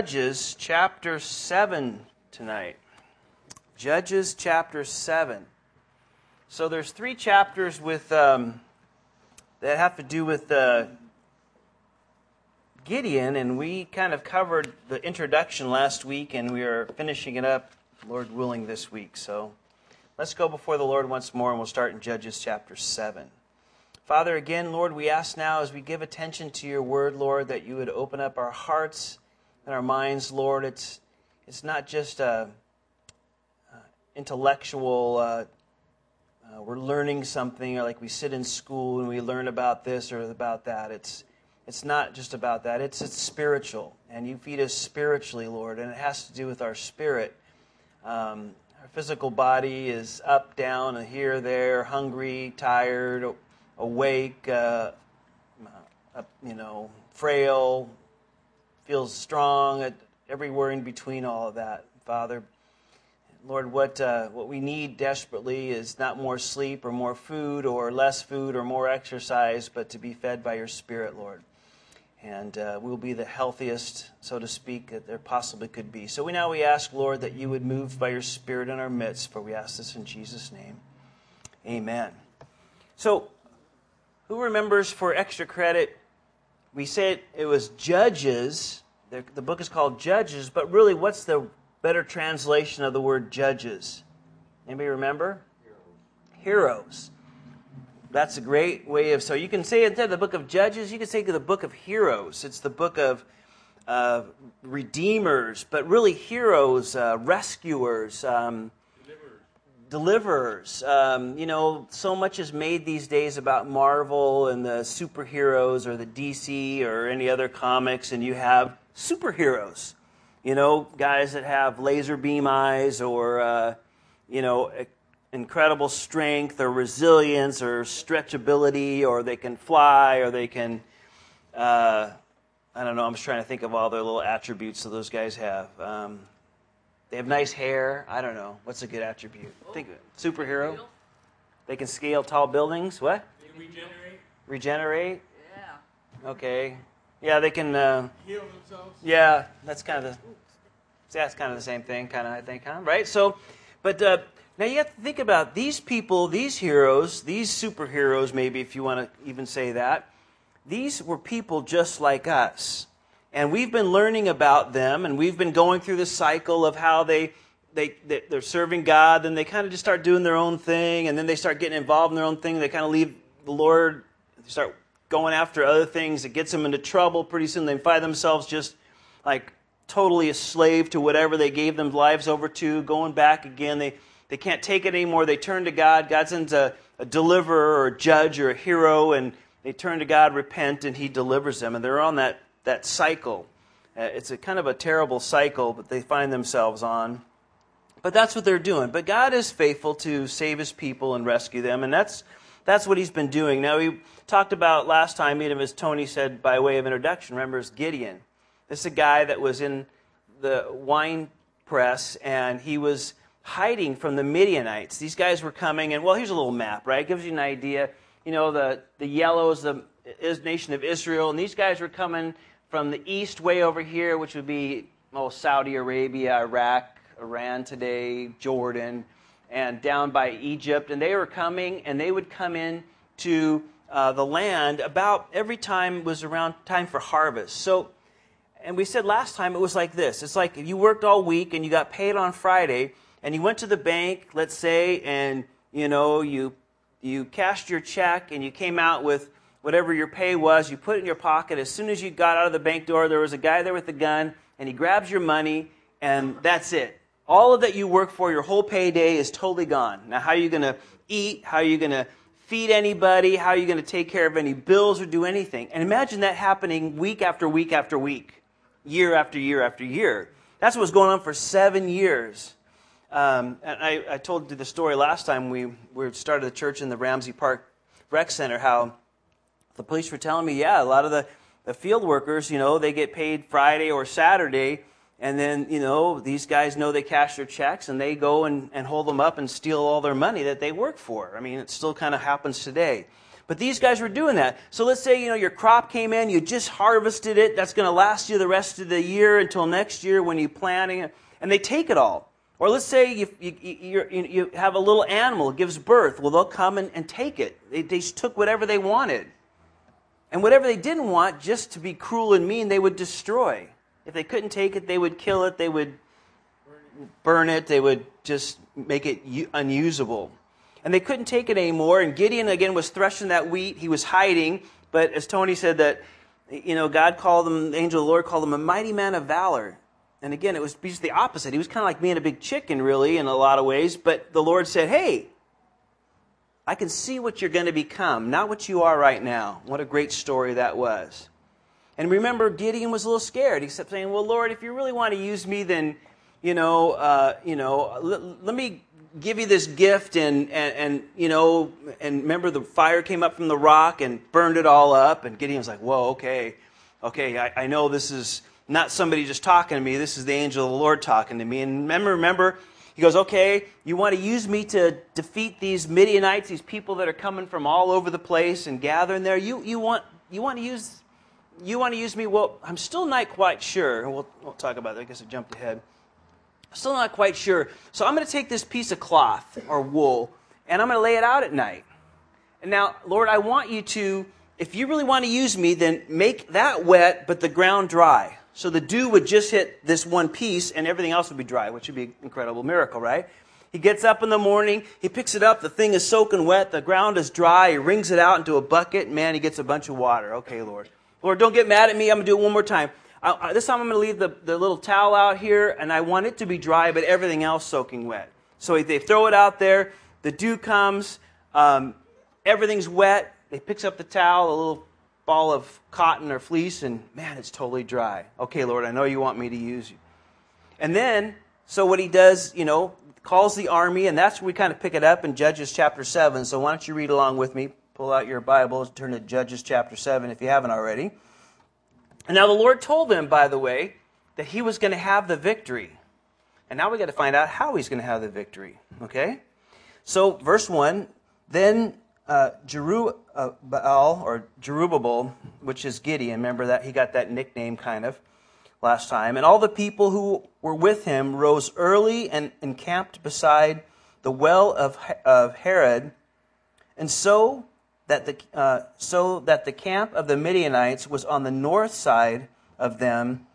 Judges chapter 7 tonight. Judges chapter 7. So there's three chapters with um, that have to do with uh, Gideon, and we kind of covered the introduction last week, and we are finishing it up, Lord willing, this week. So let's go before the Lord once more, and we'll start in Judges chapter 7. Father, again, Lord, we ask now as we give attention to your word, Lord, that you would open up our hearts and our minds, Lord. It's, it's not just a, a intellectual, uh, uh, we're learning something, or like we sit in school and we learn about this or about that. It's, it's not just about that, it's, it's spiritual. And you feed us spiritually, Lord, and it has to do with our spirit. Um, our physical body is up, down, here, there, hungry, tired, awake, uh, uh, you know, frail, feels strong, everywhere in between all of that, Father. Lord, what, uh, what we need desperately is not more sleep or more food or less food or more exercise, but to be fed by your Spirit, Lord. And uh, we'll be the healthiest, so to speak, that there possibly could be. So we now we ask, Lord, that you would move by your Spirit in our midst, for we ask this in Jesus' name. Amen. So who remembers for extra credit? We said it was Judges. The, the book is called Judges, but really, what's the better translation of the word Judges? Anybody remember? Heroes. Heroes. That's a great way of. So you can say instead of the book of Judges, you can say the book of Heroes. It's the book of uh, redeemers, but really heroes, uh, rescuers. Um, deliverers. Um, you know, so much is made these days about Marvel and the superheroes or the DC or any other comics, and you have superheroes. You know, guys that have laser beam eyes or, uh, you know, incredible strength or resilience or stretchability, or they can fly or they can. Uh, I don't know. I'm just trying to think of all the little attributes that those guys have. Um, they have nice hair. I don't know. What's a good attribute? Oh, Think of it. Superhero. Scale. They can scale tall buildings. What? They regenerate. Regenerate? Yeah. Okay. Yeah, they can. Uh, Heal themselves. Yeah, that's kind of the. That's kind of the same thing, kind of I think, huh? Right. So, but uh, now you have to think about these people, these heroes, these superheroes, maybe if you want to even say that. These were people just like us. And we've been learning about them, and we've been going through the cycle of how they, they, they're serving God, then they kind of just start doing their own thing, and then they start getting involved in their own thing. They kind of leave the Lord, they start going after other things It gets them into trouble. Pretty soon they find themselves just like totally a slave to whatever they gave them lives over to, going back again. They, they can't take it anymore. They turn to God. God sends a, a deliverer or a judge or a hero, and they turn to God, repent, and He delivers them. And they're on that that cycle. Uh, it's a kind of a terrible cycle that they find themselves on. But that's what they're doing. But God is faithful to save his people and rescue them, and that's that's what he's been doing. Now we talked about last time, as Tony said by way of introduction, remember is Gideon. This is a guy that was in the wine press and he was hiding from the Midianites. These guys were coming, and well, here's a little map, right? It gives you an idea. You know, the, the yellow is the nation of Israel, and these guys were coming from the east way over here, which would be oh, Saudi Arabia, Iraq, Iran today, Jordan, and down by Egypt. And they were coming, and they would come in to uh, the land about every time was around time for harvest. So, and we said last time it was like this. It's like if you worked all week and you got paid on Friday, and you went to the bank, let's say, and you know you you cashed your check, and you came out with whatever your pay was, you put it in your pocket. As soon as you got out of the bank door, there was a guy there with a gun, and he grabs your money, and that's it. All of that you work for, your whole payday is totally gone. Now, how are you going to eat? How are you going to feed anybody? How are you going to take care of any bills or do anything? And imagine that happening week after week after week, year after year after year. That's what was going on for seven years. Um, and I, I, told you the story last time we, we started the church in the Ramsay Park Rec Center, how the police were telling me, yeah, a lot of the, the field workers, you know, they get paid Friday or Saturday, and then, you know, these guys know they cash their checks and they go and, and hold them up and steal all their money that they work for. I mean, it still kind of happens today. But these guys were doing that. So let's say, you know, your crop came in, you just harvested it, that's going to last you the rest of the year until next year when you planting it, and they take it all. Or let's say you, you, you, have a little animal, gives birth. Well, they'll come and, and take it. They, they took whatever they wanted. And whatever they didn't want, just to be cruel and mean, they would destroy. If they couldn't take it, they would kill it, they would burn it, they would just make it unusable. And they couldn't take it anymore. And Gideon, again, was threshing that wheat. He was hiding. But as Tony said, that, you know, God called him, the angel of the Lord called him a mighty man of valor. And again, it was just the opposite. He was kind of like being a big chicken, really, in a lot of ways. But the Lord said, hey, I can see what you're going to become, not what you are right now. What a great story that was. And remember, Gideon was a little scared. He kept saying, well, Lord, if you really want to use me, then you know, uh, you know, let, let me give you this gift and, and, and, you know, and remember the fire came up from the rock and burned it all up. And Gideon's like, whoa, okay, okay, I, I know this is not somebody just talking to me. This is the angel of the Lord talking to me. And remember, remember, he goes, okay, you want to use me to defeat these Midianites, these people that are coming from all over the place and gathering there. You, you, want, you want to use, you want to use me? Well, I'm still not quite sure. We'll, we'll talk about that. I guess I jumped ahead. Still not quite sure. So I'm going to take this piece of cloth or wool and I'm going to lay it out at night. And now, Lord, I want you to, if you really want to use me, then make that wet, but the ground dry. So the dew would just hit this one piece and everything else would be dry, which would be an incredible miracle, right? He gets up in the morning, he picks it up, the thing is soaking wet, the ground is dry, he wrings it out into a bucket, and man, he gets a bunch of water. Okay, Lord. Lord, don't get mad at me, I'm to do it one more time. I, I, this time I'm to leave the, the little towel out here, and I want it to be dry, but everything else soaking wet. So they throw it out there. The dew comes. Um, everything's wet. They picks up the towel, a little ball of cotton or fleece, and man, it's totally dry. Okay, Lord, I know you want me to use you. And then, so what he does, you know, calls the army, and that's where we kind of pick it up in Judges chapter 7. So why don't you read along with me? Pull out your Bibles, turn to Judges chapter 7 if you haven't already. And now the Lord told them, by the way, that he was going to have the victory. And now we got to find out how he's going to have the victory. Okay? So, verse 1 Then uh, Jerubbaal, or Jerubbaal, which is Gideon, remember that he got that nickname kind of last time, and all the people who were with him rose early and encamped beside the well of, of Harod. And so that the, uh, so that the camp of the Midianites was on the north side of them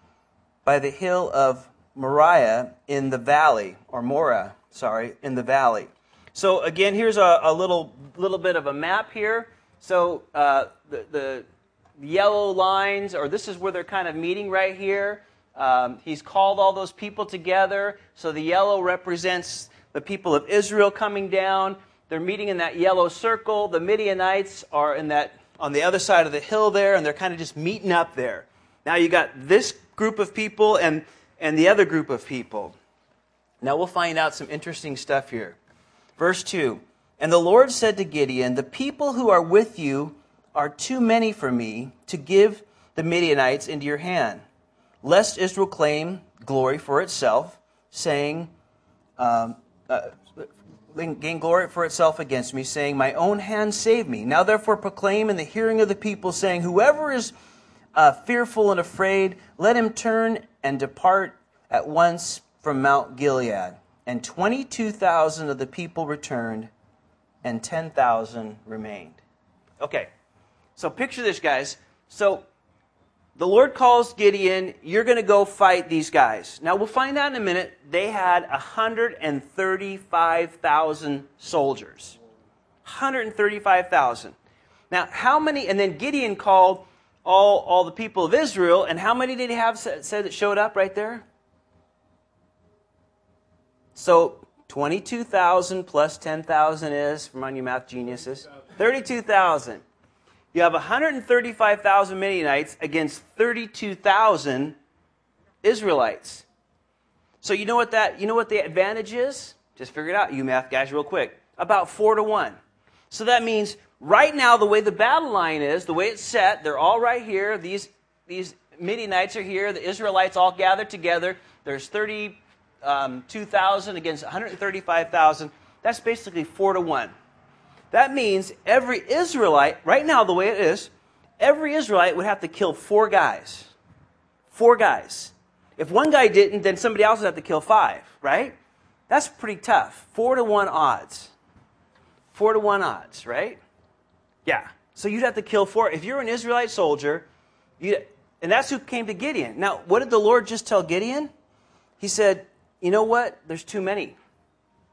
by the hill of Moriah in the valley, or Mora, sorry, in the valley. So again, here's a, a little little bit of a map here. So uh, the, the yellow lines, or this is where they're kind of meeting right here. Um, he's called all those people together. So the yellow represents the people of Israel coming down. They're meeting in that yellow circle. The Midianites are in that on the other side of the hill there, and they're kind of just meeting up there. Now you got this group of people and, and the other group of people. Now we'll find out some interesting stuff here. Verse 2 And the Lord said to Gideon, The people who are with you are too many for me to give the Midianites into your hand, lest Israel claim glory for itself, saying, um, uh, gain glory for itself against me, saying, My own hand saved me. Now therefore proclaim in the hearing of the people, saying, Whoever is uh, fearful and afraid, let him turn and depart at once from Mount Gilead. And 22,000 of the people returned, and 10,000 remained. Okay, so picture this, guys. So the Lord calls Gideon, you're going to go fight these guys. Now, we'll find out in a minute. They had 135,000 soldiers. 135,000. Now, how many, and then Gideon called all, all the people of Israel, and how many did he have said, that showed up right there? So, 22,000 plus 10,000 is, from on you math geniuses, 32,000. You have 135,000 Midianites against 32,000 Israelites. So you know what that you know what the advantage is? Just figure it out, you math guys, real quick. About four to one. So that means right now the way the battle line is, the way it's set, they're all right here. These these Midianites are here. The Israelites all gathered together. There's 32,000 um, against 135,000. That's basically four to one. that means every Israelite, right now, the way it is, every Israelite would have to kill four guys. Four guys. If one guy didn't, then somebody else would have to kill five, right? That's pretty tough. Four to one odds. Four to one odds, right? Yeah. So you'd have to kill four. If you're an Israelite soldier, you and that's who came to Gideon. Now, what did the Lord just tell Gideon? He said, You know what? There's too many.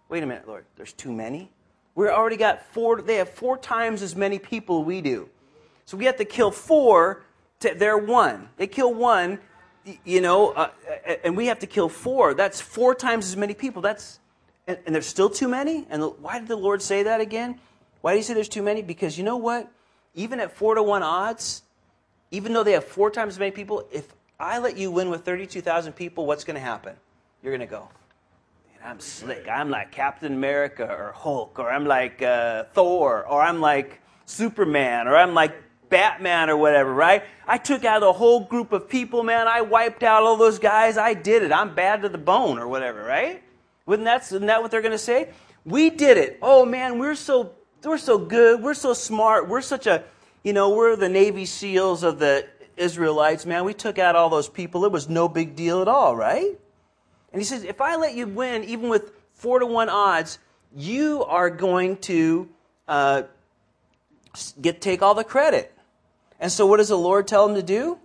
Wait a minute, Lord. There's too many? We already got four, they have four times as many people we do. So we have to kill four to their one. They kill one, you know, uh, and we have to kill four. That's four times as many people. That's, and, and there's still too many? And the, why did the Lord say that again? Why did he say there's too many? Because you know what? Even at four to one odds, even though they have four times as many people, if I let you win with 32,000 people, what's going to happen? You're going to go, I'm slick. I'm like Captain America or Hulk, or I'm like uh, Thor, or I'm like Superman, or I'm like Batman or whatever, right? I took out a whole group of people, man. I wiped out all those guys. I did it. I'm bad to the bone or whatever, right? Wouldn't that, isn't that what they're going to say? We did it. Oh, man, we're so, we're so good. We're so smart. We're such a, you know, we're the Navy SEALs of the Israelites, man. We took out all those people. It was no big deal at all, right? And he says, if I let you win, even with four to one odds, you are going to uh, get take all the credit. And so, what does the Lord tell him to do?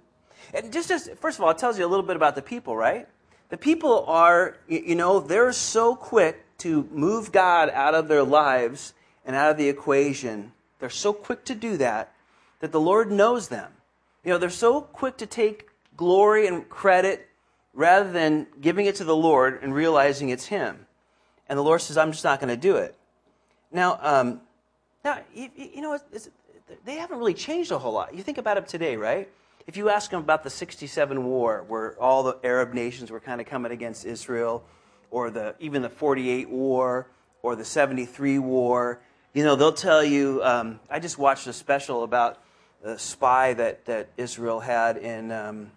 And just as, first of all, it tells you a little bit about the people, right? The people are, you know, they're so quick to move God out of their lives and out of the equation. They're so quick to do that that the Lord knows them. You know, they're so quick to take glory and credit rather than giving it to the Lord and realizing it's Him. And the Lord says, I'm just not going to do it. Now, um, now you, you know, they haven't really changed a whole lot. You think about it today, right? If you ask them about the 67 war, where all the Arab nations were kind of coming against Israel, or the, even the 48 war, or the 73 war, you know, they'll tell you. Um, I just watched a special about the spy that, that Israel had in. Um,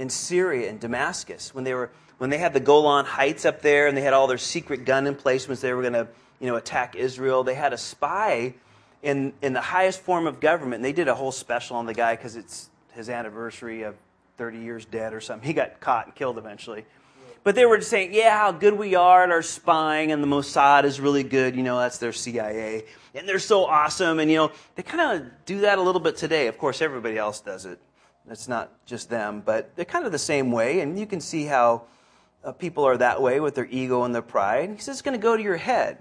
in Syria and Damascus when they were when they had the Golan Heights up there and they had all their secret gun emplacements they were going to you know attack Israel. They had a spy in in the highest form of government. And they did a whole special on the guy because it's his anniversary of 30 years dead or something. He got caught and killed eventually. But they were just saying, yeah, how good we are at our spying, and the Mossad is really good. You know, that's their CIA. And they're so awesome. And, you know, they kind of do that a little bit today. Of course, everybody else does it. It's not just them, but they're kind of the same way, and you can see how uh, people are that way with their ego and their pride. He says it's going to go to your head.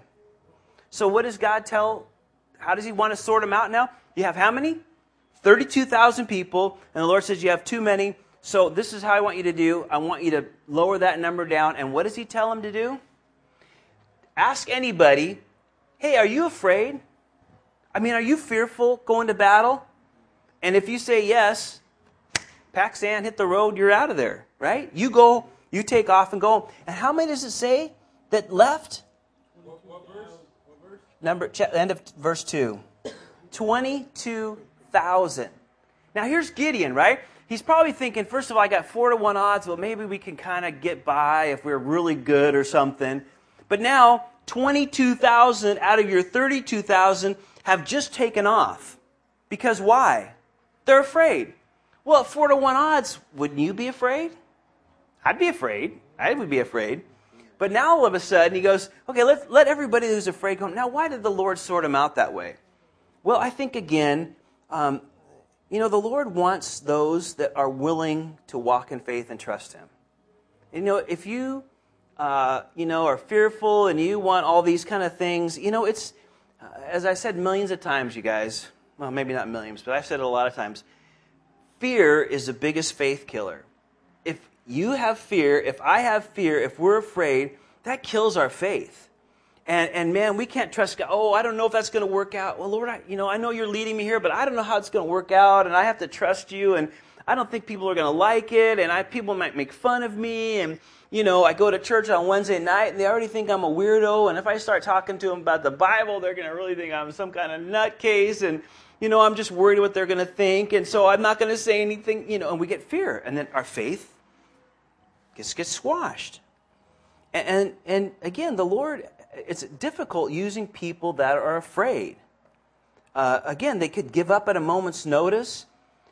So, what does God tell? How does He want to sort them out now? You have how many? 32,000 people, and the Lord says you have too many. So, this is how I want you to do. I want you to lower that number down. And what does He tell them to do? Ask anybody, hey, are you afraid? I mean, are you fearful going to battle? And if you say yes, pack sand, hit the road, you're out of there, right? You go, you take off and go. And how many does it say that left? What, what verse? What verse? Number, end of verse 2. 22,000. Now here's Gideon, right? He's probably thinking, first of all, I got four to one odds, well, maybe we can kind of get by if we're really good or something. But now, 22,000 out of your 32,000 have just taken off. Because why? They're afraid. Well, at four to one odds, wouldn't you be afraid? I'd be afraid. I would be afraid. But now all of a sudden he goes, okay, let, let everybody who's afraid go. Now, why did the Lord sort him out that way? Well, I think again, um, you know, the Lord wants those that are willing to walk in faith and trust Him. You know, if you, uh, you know, are fearful and you want all these kind of things, you know, it's, uh, as I said millions of times, you guys, well, maybe not millions, but I've said it a lot of times fear is the biggest faith killer. If you have fear, if I have fear, if we're afraid, that kills our faith. And, and man, we can't trust God. Oh, I don't know if that's going to work out. Well, Lord, I, you know, I know you're leading me here, but I don't know how it's going to work out, and I have to trust you. And I don't think people are going to like it, and I, people might make fun of me. And you know, I go to church on Wednesday night, and they already think I'm a weirdo. And if I start talking to them about the Bible, they're going to really think I'm some kind of nutcase. And you know, I'm just worried what they're going to think, and so I'm not going to say anything, you know, and we get fear, and then our faith gets, gets squashed. And, and, and again, the Lord, it's difficult using people that are afraid. Uh, again, they could give up at a moment's notice.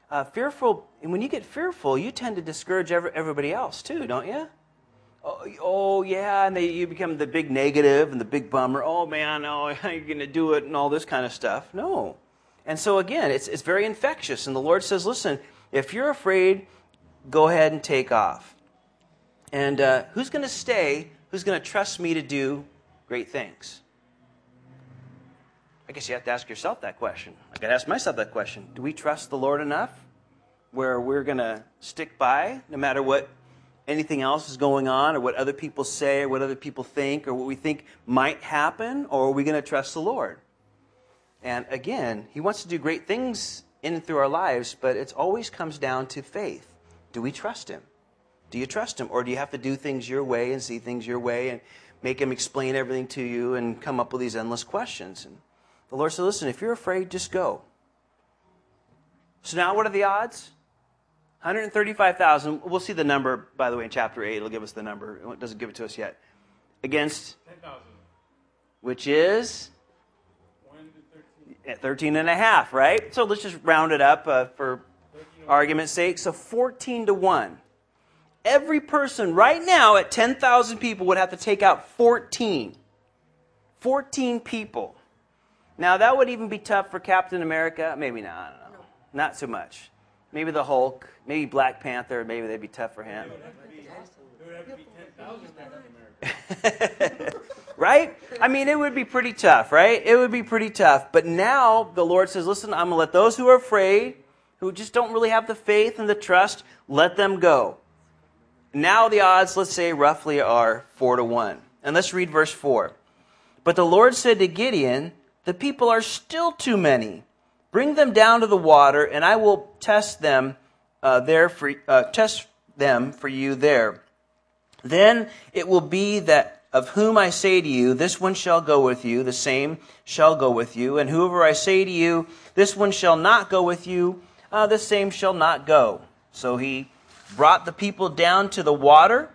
Uh, fearful, and when you get fearful, you tend to discourage every, everybody else too, don't you? Oh, oh yeah, and they, you become the big negative and the big bummer. Oh man, oh, how are you going to do it and all this kind of stuff? No. And so again, it's, it's very infectious. And the Lord says, listen, if you're afraid, go ahead and take off. And uh, who's going to stay? Who's going to trust me to do great things? I guess you have to ask yourself that question. I got to ask myself that question. Do we trust the Lord enough where we're going to stick by no matter what anything else is going on or what other people say or what other people think or what we think might happen? Or are we going to trust the Lord? And again, He wants to do great things in and through our lives, but it always comes down to faith. Do we trust Him? Do you trust Him? Or do you have to do things your way and see things your way and make Him explain everything to you and come up with these endless questions? And the Lord said, Listen, if you're afraid, just go. So now what are the odds? 135,000. We'll see the number, by the way, in chapter 8. It'll give us the number. It doesn't give it to us yet. Against 10,000. which is 1 to 13. at 13 and a half, right? So let's just round it up uh, for argument's sake. So 14 to 1. Every person right now at 10,000 people would have to take out 14. 14 people. Now, that would even be tough for Captain America. Maybe not. I don't know. Not so much. Maybe the Hulk. Maybe Black Panther. Maybe they'd be tough for him. It would have to be, it would have to be 10,000 Captain America. right? I mean, it would be pretty tough, right? It would be pretty tough. But now the Lord says, listen, I'm going to let those who are afraid, who just don't really have the faith and the trust, let them go. Now the odds, let's say, roughly are four to one. And let's read verse four. But the Lord said to Gideon, The people are still too many. Bring them down to the water, and I will test them uh, there for uh, test them for you there. Then it will be that of whom I say to you, this one shall go with you, the same shall go with you, and whoever I say to you, this one shall not go with you, uh, the same shall not go. So he brought the people down to the water,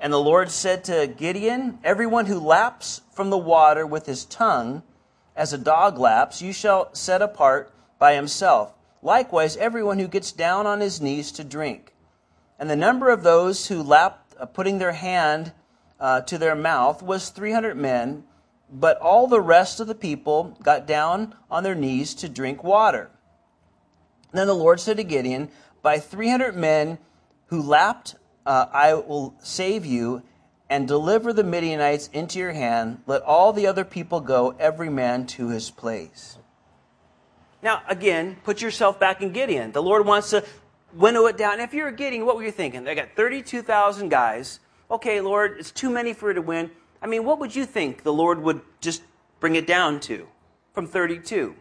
and the Lord said to Gideon, Everyone who laps from the water with his tongue, as a dog laps, you shall set apart by himself. Likewise, everyone who gets down on his knees to drink. And the number of those who lapped, uh, putting their hand uh, to their mouth, was 300 men, but all the rest of the people got down on their knees to drink water. Then the Lord said to Gideon, By 300 men who lapped, uh, I will save you and deliver the Midianites into your hand. Let all the other people go, every man to his place. Now, again, put yourself back in Gideon. The Lord wants to winnow it down. If you're Gideon, what were you thinking? They got 32,000 guys. Okay, Lord, it's too many for you to win. I mean, what would you think the Lord would just bring it down to from 32?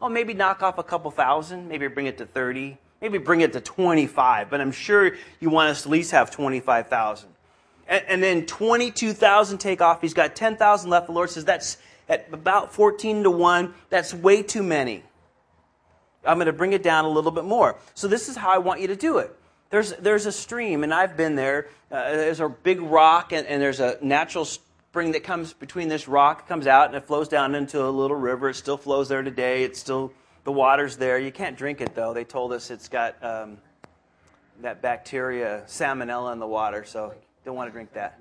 Oh, maybe knock off a couple thousand, maybe bring it to 30, maybe bring it to 25, but I'm sure you want us to at least have 25,000. And, and then 22,000 take off. He's got 10,000 left. The Lord says that's at about 14 to 1. That's way too many. I'm going to bring it down a little bit more. So this is how I want you to do it. There's, there's a stream, and I've been there. Uh, there's a big rock, and, and there's a natural spring that comes between this rock, comes out, and it flows down into a little river. It still flows there today. It's still, the water's there. You can't drink it, though. They told us it's got um, that bacteria, salmonella in the water, so don't want to drink that.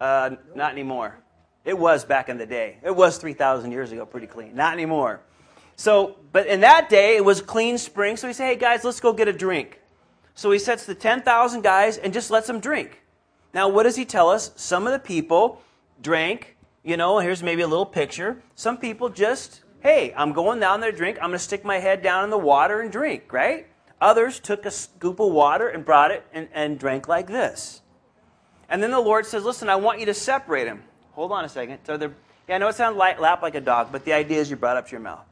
Uh, not anymore. It was back in the day. It was 3,000 years ago, pretty clean. Not anymore. So, but in that day, it was clean spring. So he said, hey guys, let's go get a drink. So he sets the 10,000 guys and just lets them drink. Now, what does he tell us? Some of the people drank, you know, here's maybe a little picture. Some people just, hey, I'm going down there to drink. I'm going to stick my head down in the water and drink, right? Others took a scoop of water and brought it and, and drank like this. And then the Lord says, listen, I want you to separate them. Hold on a second. So they're, yeah, I know it sounds like, lap like a dog, but the idea is you brought up to your mouth.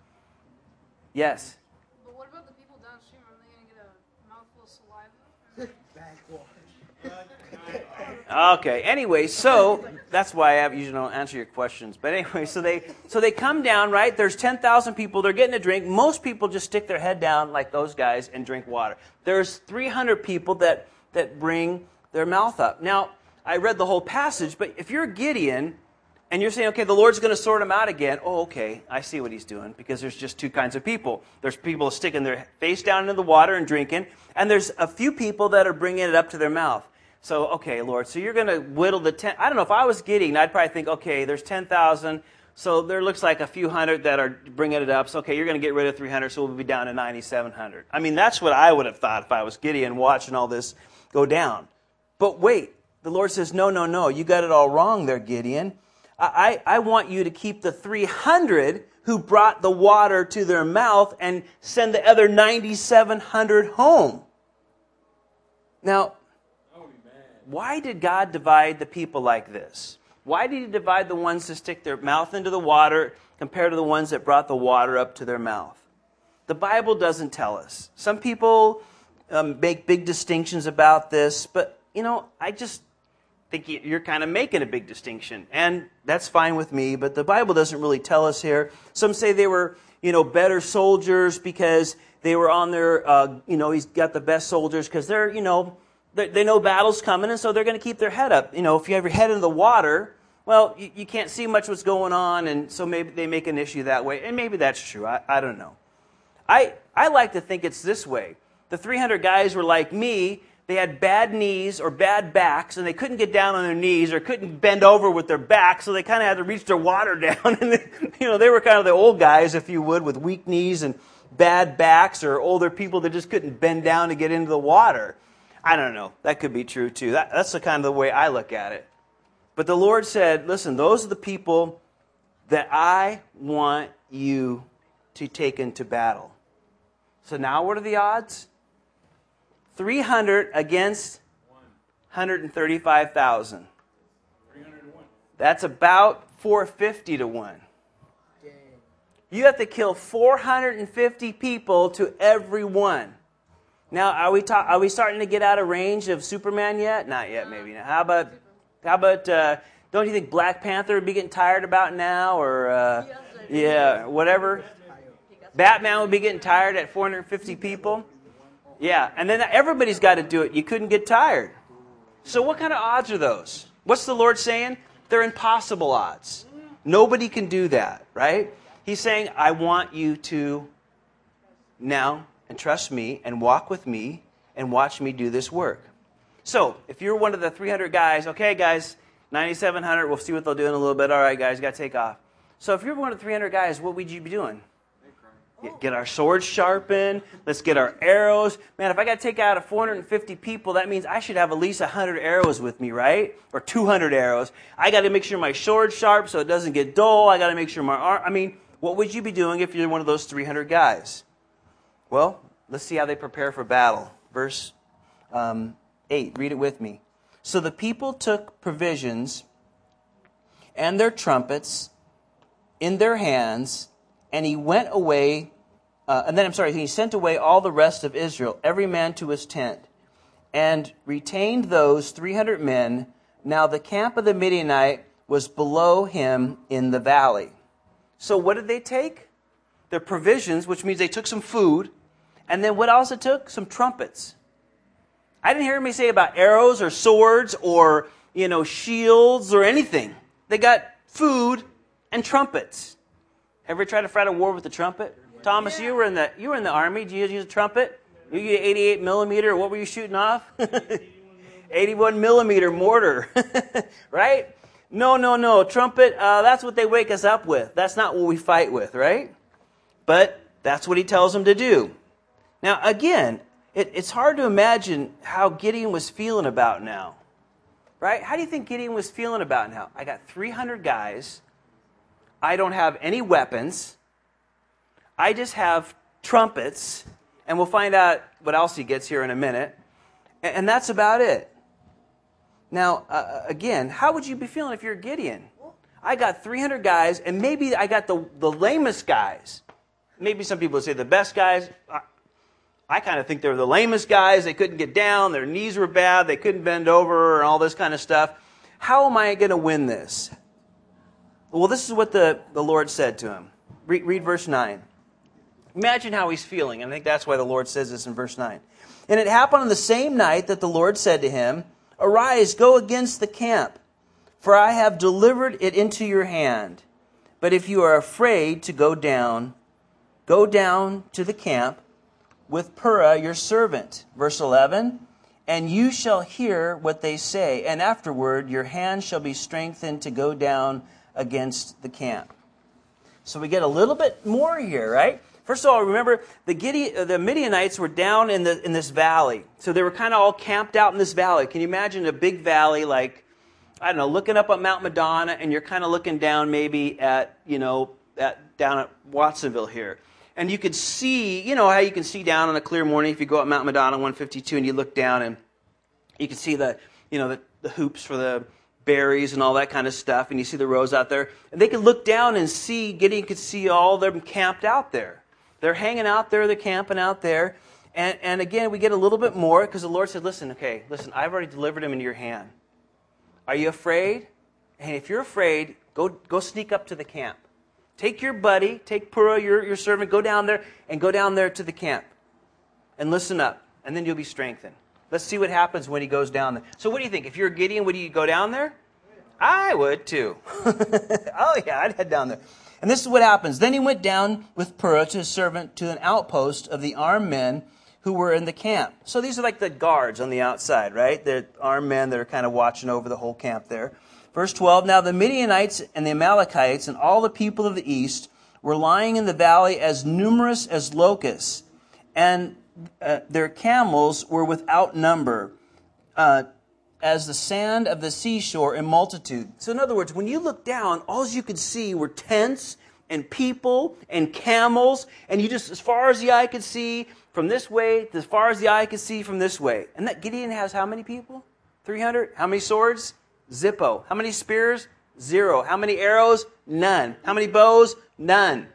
Yes. But what about the people downstream? Are they going to get a mouthful of saliva? Okay. Anyway, so that's why I usually don't answer your questions. But anyway, so they so they come down, right? There's ten thousand people. They're getting a drink. Most people just stick their head down like those guys and drink water. There's 300 people that that bring their mouth up. Now, I read the whole passage, but if you're Gideon, and you're saying, okay, the Lord's going to sort them out again. Oh, okay, I see what he's doing because there's just two kinds of people. There's people sticking their face down into the water and drinking, and there's a few people that are bringing it up to their mouth. So, okay, Lord, so you're going to whittle the 10. I don't know, if I was Gideon, I'd probably think, okay, there's 10,000. So there looks like a few hundred that are bringing it up. So, okay, you're going to get rid of 300, so we'll be down to 9,700. I mean, that's what I would have thought if I was Gideon watching all this go down. But wait, the Lord says, no, no, no, you got it all wrong there, Gideon. I, I want you to keep the 300 who brought the water to their mouth and send the other 9,700 home. Now, why did God divide the people like this? Why did He divide the ones that stick their mouth into the water compared to the ones that brought the water up to their mouth? The Bible doesn't tell us. Some people um, make big distinctions about this, but you know, I just think you're kind of making a big distinction, and that's fine with me. But the Bible doesn't really tell us here. Some say they were, you know, better soldiers because they were on their, uh, you know, he's got the best soldiers because they're, you know, they know battle's coming, and so they're going to keep their head up. You know, if you have your head in the water, well, you, you, can't see much what's going on, and so maybe they make an issue that way. And maybe that's true. I, I don't know. I, I like to think it's this way. The 300 guys were like me. They had bad knees or bad backs, and they couldn't get down on their knees or couldn't bend over with their back, so they kind of had to reach their water down. and they, you know, they were kind of the old guys, if you would, with weak knees and bad backs, or older people that just couldn't bend down to get into the water. I don't know. That could be true too. That, that's the kind of the way I look at it. But the Lord said, listen, those are the people that I want you to take into battle. So now what are the odds? 300 against 135,000. That's about 450 to 1. You have to kill 450 people to every one. Now, are we ta- are we starting to get out of range of Superman yet? Not yet, maybe. How about how about uh, don't you think Black Panther would be getting tired about now, or uh, yeah, whatever? Batman would be getting tired at 450 people. Yeah, and then everybody's got to do it. You couldn't get tired. So, what kind of odds are those? What's the Lord saying? They're impossible odds. Nobody can do that, right? He's saying, I want you to now and trust me and walk with me and watch me do this work. So, if you're one of the 300 guys, okay, guys, 9,700, we'll see what they'll do in a little bit. All right, guys, got to take off. So, if you're one of the 300 guys, what would you be doing? Get our swords sharpened. Let's get our arrows. Man, if I got to take out 450 people, that means I should have at least 100 arrows with me, right? Or 200 arrows. I got to make sure my sword's sharp so it doesn't get dull. I got to make sure my arm. I mean, what would you be doing if you're one of those 300 guys? Well, let's see how they prepare for battle. Verse um, 8, read it with me. So the people took provisions and their trumpets in their hands, and he went away. Uh, and then, I'm sorry, he sent away all the rest of Israel, every man to his tent, and retained those 300 men. Now the camp of the Midianite was below him in the valley. So, what did they take? Their provisions, which means they took some food and then what else it took? Some trumpets. I didn't hear anybody say about arrows or swords or, you know, shields or anything. They got food and trumpets. Ever tried to fight a war with a trumpet? Thomas, you were in the you were in the army. Did you use a trumpet? You get 88 millimeter. What were you shooting off? 81 millimeter mortar, right? No, no, no. Trumpet. Uh, that's what they wake us up with. That's not what we fight with, right? But that's what he tells them to do. Now, again, it, it's hard to imagine how Gideon was feeling about now. Right? How do you think Gideon was feeling about now? I got 300 guys. I don't have any weapons. I just have trumpets. And we'll find out what else he gets here in a minute. And, that's about it. Now, uh, uh, again, how would you be feeling if you're Gideon? I got 300 guys, and maybe I got the, the lamest guys. Maybe some people would say the best guys. I kind of think they were the lamest guys. They couldn't get down. Their knees were bad. They couldn't bend over and all this kind of stuff. How am I going to win this? Well, this is what the, the Lord said to him. Read, read verse 9. Imagine how he's feeling. And I think that's why the Lord says this in verse 9. And it happened on the same night that the Lord said to him, Arise, go against the camp. for I have delivered it into your hand. But if you are afraid to go down, go down to the camp with Purah your servant. Verse 11 And you shall hear what they say, and afterward your hand shall be strengthened to go down against the camp. So we get a little bit more here, right? First of all, remember the, Gideon, uh, the Midianites were down in, the, in this valley. So they were kind of all camped out in this valley. Can you imagine a big valley like, I don't know, looking up at Mount Madonna and you're kind of looking down maybe at, you know, at, down at Watsonville here. And you could see, you know, how you can see down on a clear morning if you go up Mount Madonna 152 and you look down and you can see the, you know, the, the hoops for the berries and all that kind of stuff, and you see the rows out there. And they could look down and see, Gideon could see all them camped out there. They're hanging out there, they're camping out there. And, and again, we get a little bit more because the Lord said, Listen, okay, listen, I've already delivered them into your hand. Are you afraid? And if you're afraid, go, go sneak up to the camp. Take your buddy, take Purah, your, your servant, go down there and go down there to the camp. And listen up, and then you'll be strengthened. Let's see what happens when he goes down there. So, what do you think? If you're Gideon, would you go down there? I would too. oh, yeah, I'd head down there. And this is what happens. Then he went down with Purah to his servant to an outpost of the armed men who were in the camp. So these are like the guards on the outside, right? The armed men that are kind of watching over the whole camp there. Verse 12 Now the Midianites and the Amalekites and all the people of the east were lying in the valley as numerous as locusts, and uh, their camels were without number, uh, as the sand of the seashore in multitude. So, in other words, when you look down, all you could see were tents and people and camels, and you just, as far as the eye could see, from this way, as far as the eye could see from this way. And that Gideon has how many people? 300. How many swords? Zippo. How many spears? Zero. How many arrows? None. How many bows? None.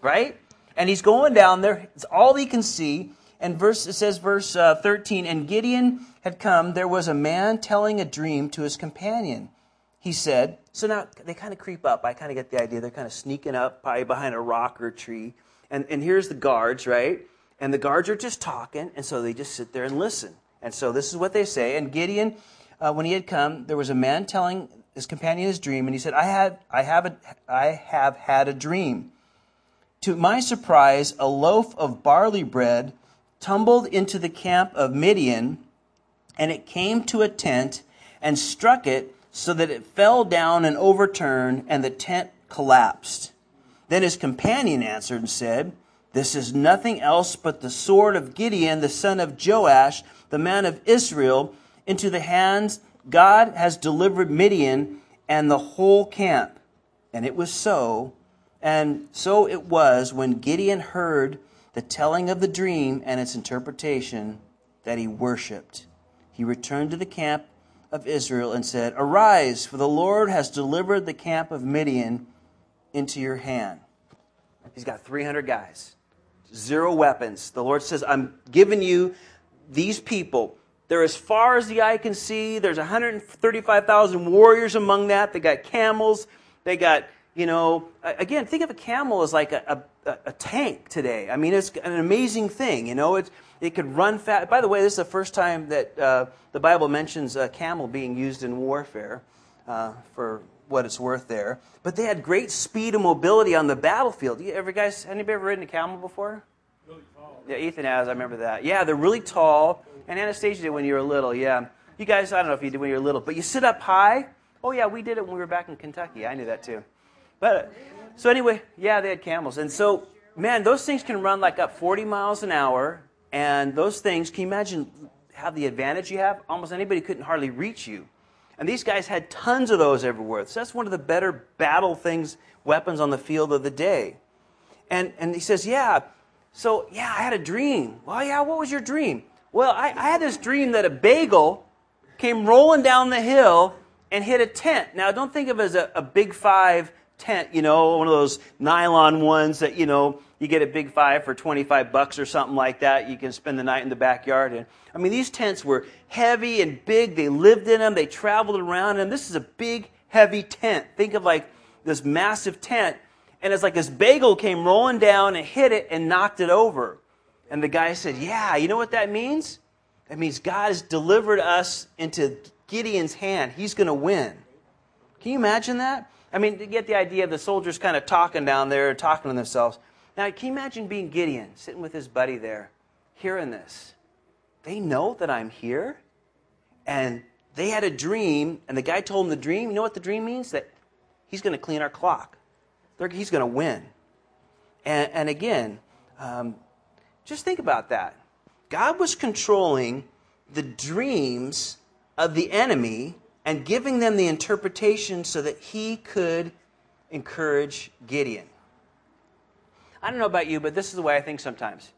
Right? And he's going down there. It's all he can see and verse it says verse uh, 13 and gideon had come there was a man telling a dream to his companion. He said so now they kind of creep up. I kind of get the idea. They're kind of sneaking up probably behind a rock or a tree. And, and here's the guards right? And the guards are just talking and so they just sit there and listen. And so this is what they say. And gideon uh, when he had come there was a man telling his companion his dream and he said i had i have a, i have had a dream. To my surprise a loaf of barley bread tumbled into the camp of Midian, and it came to a tent and struck it so that it fell down and overturned, and the tent collapsed. Then his companion answered and said, This is nothing else but the sword of Gideon, the son of Joash, the man of Israel, into the hands God has delivered Midian and the whole camp. And it was so. And so it was when Gideon heard the telling of the dream and its interpretation that he worshiped. He returned to the camp of Israel and said, Arise, for the Lord has delivered the camp of Midian into your hand. He's got 300 guys, zero weapons. The Lord says, I'm giving you these people. They're as far as the eye can see. There's 135,000 warriors among that. They got camels. They got you know, again, think of a camel as like a, a, a, tank today. I mean, it's an amazing thing. You know, it's, it could run fast. By the way, this is the first time that uh, the Bible mentions a camel being used in warfare uh, for what it's worth there. But they had great speed and mobility on the battlefield. You ever guys, anybody ever ridden a camel before? Really tall. Yeah, Ethan has. I remember that. Yeah, they're really tall. And Anastasia did when you were little. Yeah. You guys, I don't know if you did when you were little, but you sit up high. Oh, yeah, we did it when we were back in Kentucky. I knew that too. But so anyway, yeah, they had camels, and so man, those things can run like up 40 miles an hour, and those things, can you imagine how the advantage you have? Almost anybody couldn't hardly reach you. And these guys had tons of those everywhere. So that's one of the better battle things, weapons on the field of the day. And, and he says, Yeah, so yeah, I had a dream. Well, yeah, what was your dream? Well, I, I had this dream that a bagel came rolling down the hill and hit a tent. Now, don't think of it as a, a big five tent, you know, one of those nylon ones that, you know, you get a big five for 25 bucks or something like that. You can spend the night in the backyard. And I mean, these tents were heavy and big. They lived in them. They traveled around them. This is a big, heavy tent. Think of like this massive tent. And it's like this bagel came rolling down and hit it and knocked it over. And the guy said, Yeah, you know what that means? That means God has delivered us into Gideon's hand. He's going to win. Can you imagine that? I mean, to get the idea of the soldiers kind of talking down there, talking to themselves. Now, can you imagine being Gideon, sitting with his buddy there, hearing this? They know that I'm here, and they had a dream, and the guy told them the dream. You know what the dream means? That he's going to clean our clock. They're, he's going to win. And, and again, um, just think about that. God was controlling the dreams of the enemy and giving them the interpretation so that he could encourage Gideon. I don't know about you, but this is the way I think sometimes.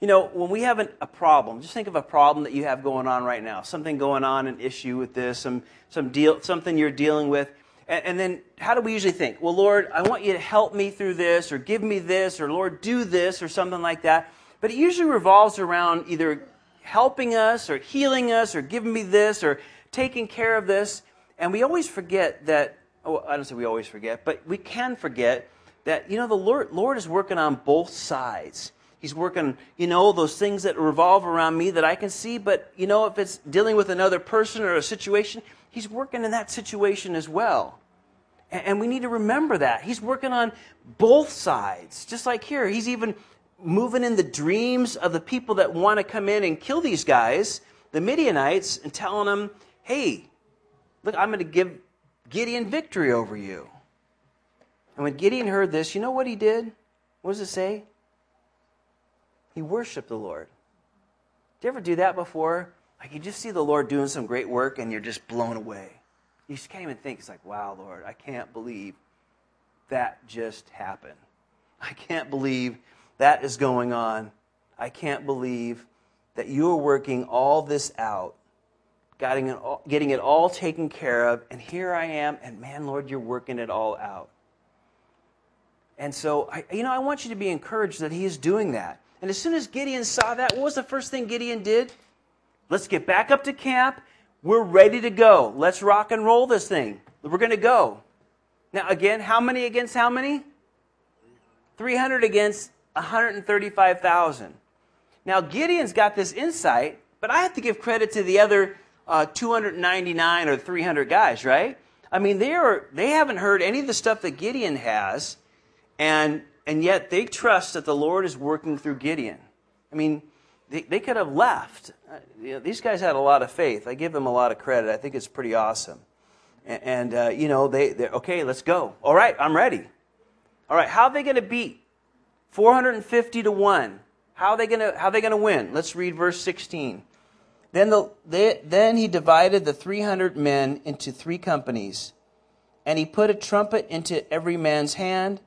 You know, when we have an, a problem, just think of a problem that you have going on right now, something going on, an issue with this, some, some deal, something you're dealing with. And, and then how do we usually think? Well, Lord, I want you to help me through this, or give me this, or Lord, do this, or something like that. But it usually revolves around either helping us, or healing us, or giving me this, or taking care of this. And we always forget that, oh, I don't say we always forget, but we can forget that, you know, the Lord, Lord is working on both sides. He's working, you know, those things that revolve around me that I can see, but, you know, if it's dealing with another person or a situation, He's working in that situation as well. And, and we need to remember that. He's working on both sides. Just like here, He's even moving in the dreams of the people that want to come in and kill these guys, the Midianites, and telling them, hey, look, I'm going to give Gideon victory over you. And when Gideon heard this, you know what he did? What does it say? He worshiped the Lord. Did you ever do that before? Like you just see the Lord doing some great work and you're just blown away. You just can't even think. It's like, wow, Lord, I can't believe that just happened. I can't believe that is going on. I can't believe that you are working all this out, getting it all, getting it all taken care of, and here I am, and man, Lord, you're working it all out. And so, I, you know, I want you to be encouraged that he is doing that. And as soon as Gideon saw that, what was the first thing Gideon did? Let's get back up to camp. We're ready to go. Let's rock and roll this thing. We're going to go. Now, again, how many against how many? 300 against 135,000. Now, Gideon's got this insight, but I have to give credit to the other uh, 299 or 300 guys, right? I mean, they, are, they haven't heard any of the stuff that Gideon has, and and yet they trust that the Lord is working through Gideon. I mean, they, they could have left. Uh, you know, these guys had a lot of faith. I give them a lot of credit. I think it's pretty awesome. And, and uh, you know, they, they're, okay, let's go. All right, I'm ready. All right, how are they going to beat 450 to 1? How are they going to, how are they going to win? Let's read verse 16. Then, the, they, then he divided the 300 men into three companies, and he put a trumpet into every man's hand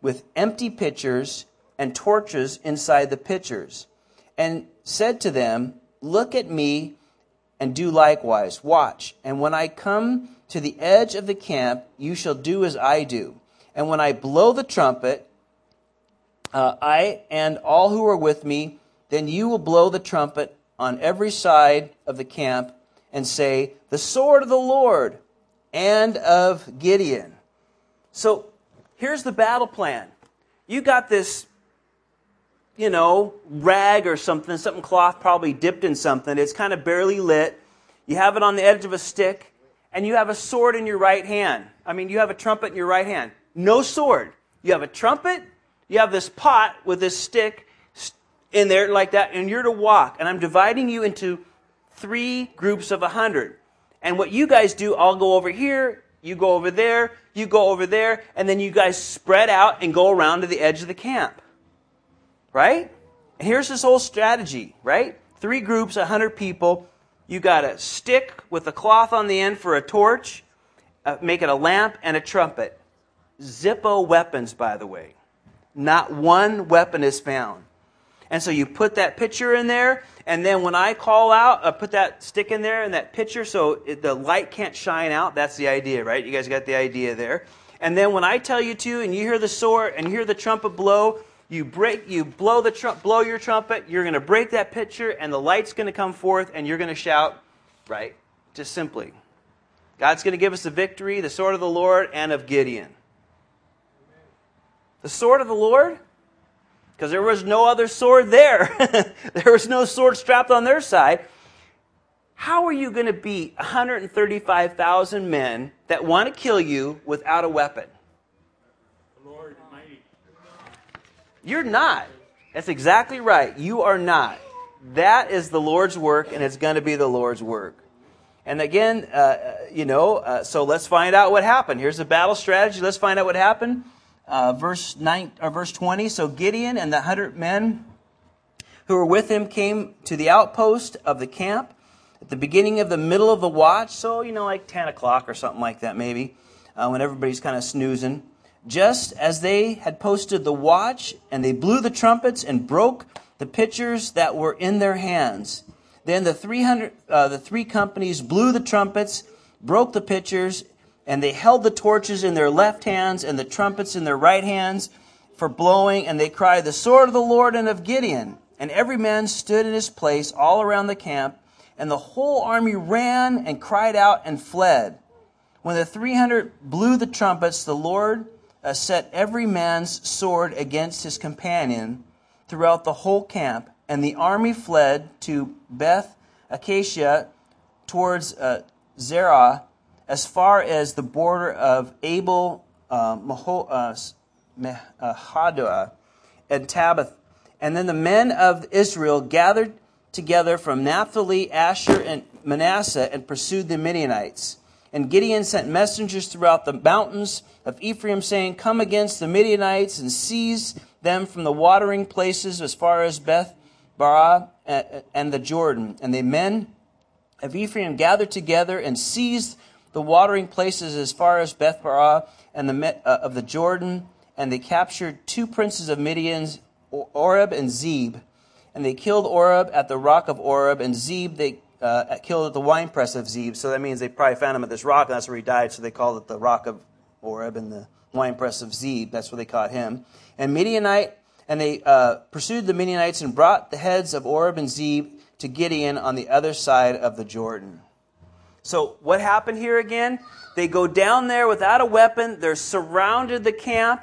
with empty pitchers and torches inside the pitchers, and said to them, Look at me and do likewise. Watch, and when I come to the edge of the camp, you shall do as I do. And when I blow the trumpet, uh, I and all who are with me, then you will blow the trumpet on every side of the camp and say, The sword of the Lord and of Gideon. So here's the battle plan. You got this, you know, rag or something, something cloth probably dipped in something. It's kind of barely lit. You have it on the edge of a stick, and you have a sword in your right hand. I mean, you have a trumpet in your right hand. No sword. You have a trumpet, you have this pot with this stick in there like that, and you're to walk. And I'm dividing you into three groups of a hundred. And what you guys do, I'll go over here, you go over there, you go over there, and then you guys spread out and go around to the edge of the camp. Right? And here's this whole strategy, right? Three groups, a 100 people. You got a stick with a cloth on the end for a torch, uh, make it a lamp, and a trumpet. Zippo weapons, by the way. Not one weapon is found. And so you put that pitcher in there, and then when I call out, I put that stick in there and that pitcher so it, the light can't shine out. That's the idea, right? You guys got the idea there. And then when I tell you to, and you hear the sword and you hear the trumpet blow, you break, you blow the tr- blow your trumpet. You're going to break that pitcher, and the light's going to come forth, and you're going to shout, right? Just simply, God's going to give us the victory, the sword of the Lord, and of Gideon. The sword of the Lord because there was no other sword there. there was no sword strapped on their side. How are you going to beat 135,000 men that want to kill you without a weapon. The Lord. You're not. That's exactly right. You are not. That is the Lord's work, and it's going to be the Lord's work. And again, uh, you know, uh, so let's find out what happened. Here's the battle strategy. Let's find out what happened. Uh, verse nine or verse twenty. So Gideon and the hundred men who were with him came to the outpost of the camp at the beginning of the middle of the watch. So you know, like ten o'clock or something like that, maybe, uh, when everybody's kind of snoozing. Just as they had posted the watch, and they blew the trumpets and broke the pitchers that were in their hands. Then the 300, uh, the three companies blew the trumpets, broke the pitchers, and they held the torches in their left hands and the trumpets in their right hands for blowing, and they cried, The sword of the Lord and of Gideon. And every man stood in his place all around the camp, and the whole army ran and cried out and fled. When the 300 blew the trumpets, the Lord uh, set every man's sword against his companion throughout the whole camp, and the army fled to Beth Acacia towards uh, Zerah as far as the border of Abel uh, Maho, uh, uh and Tabith. And then the men of Israel gathered together from Naphtali, Asher, and Manasseh and pursued the Midianites. And Gideon sent messengers throughout the mountains of Ephraim, saying, Come against the Midianites and seize them from the watering places as far as Beth Barah and the Jordan. And the men of Ephraim gathered together and seized the watering places as far as Beth Barah and the uh, of the Jordan. And they captured two princes of Midian, Oreb and Zeb. And they killed Oreb at the rock of Oreb, and Zeb they uh, killed at the winepress of Zeb. So that means they probably found him at this rock, and that's where he died. So they called it the rock of Oreb and the winepress of Zeb. That's where they caught him. And Midianite and they uh, pursued the Midianites and brought the heads of Oreb and Zeb to Gideon on the other side of the Jordan. So, what happened here again? They go down there without a weapon. They're surrounded the camp.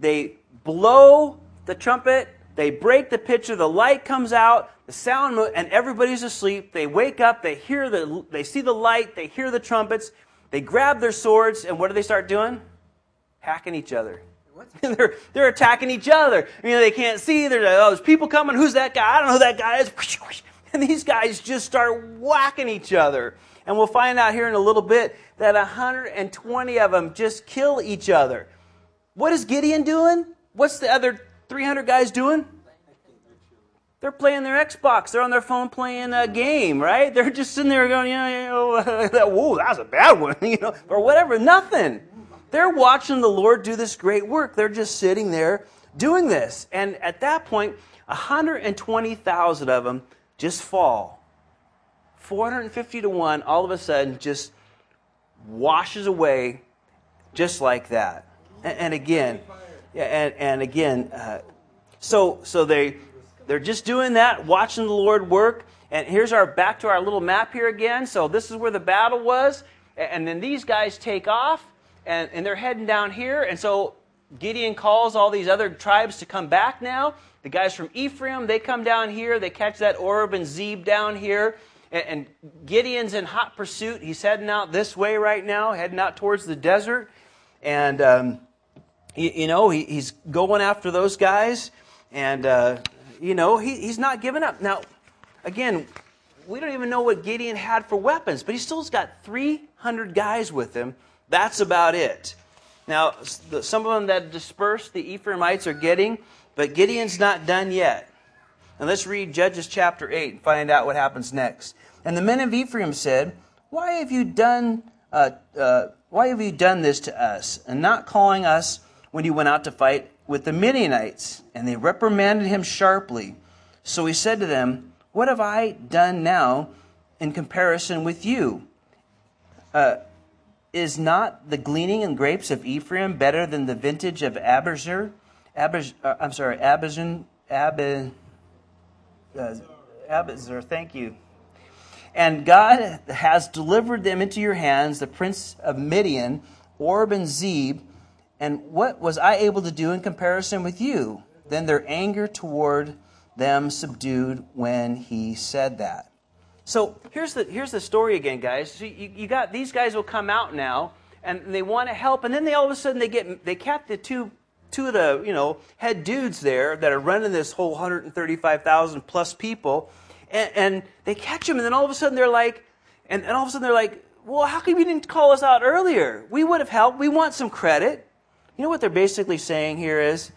They blow the trumpet. They break the pitcher. The light comes out. The sound, and everybody's asleep. They wake up. They hear the. They see the light. They hear the trumpets. They grab their swords, and what do they start doing? Hacking each other. they're, they're attacking each other. You know, they can't see. There's, oh, there's people coming. Who's that guy? I don't know who that guy is. And these guys just start whacking each other. And we'll find out here in a little bit that 120 of them just kill each other. What is Gideon doing? What's the other 300 guys doing? They're playing their Xbox. They're on their phone playing a game, right? They're just sitting there going, you know, whoa, that was a bad one, you know, or whatever. Nothing. They're watching the Lord do this great work. They're just sitting there doing this. And at that point, 120,000 of them just fall. 450 to 1 all of a sudden just washes away just like that. And, and again, and, and again, uh, so so they they're just doing that, watching the Lord work. And here's our back to our little map here again. So this is where the battle was, and then these guys take off, and, and they're heading down here. And so Gideon calls all these other tribes to come back now. The guys from Ephraim, they come down here. They catch that Oreb and Zeb down here. And, Gideon's in hot pursuit. He's heading out this way right now, heading out towards the desert. And, um, you, you, know, he, he's going after those guys. And, uh, you know, he, he's not giving up. Now, again, we don't even know what Gideon had for weapons, but he still's got 300 guys with him that's about it. Now, some of them that dispersed, the Ephraimites are getting, but Gideon's not done yet. And let's read Judges chapter 8 and find out what happens next. And the men of Ephraim said, Why have you done, uh, uh, why have you done this to us, and not calling us when you went out to fight with the Midianites? And they reprimanded him sharply. So he said to them, What have I done now in comparison with you? Uh, is not the gleaning and grapes of Ephraim better than the vintage of Abiezer? Abiz, uh, I'm sorry, Abizan, Ab, uh, Abiezer, thank you. And God has delivered them into your hands, the prince of Midian, Oreb and Zeb. And what was I able to do in comparison with you? Then their anger toward them subdued when he said that. So here's the, here's the story again, guys. So you, you got these guys will come out now, and they want to help, and then they all of a sudden they get they catch the two two of the you know head dudes there that are running this whole 135,000 plus people, and, and they catch them, and then all of a sudden they're like, and, and all of a sudden they're like, well, how come you didn't call us out earlier? We would have helped. We want some credit. You know what they're basically saying here is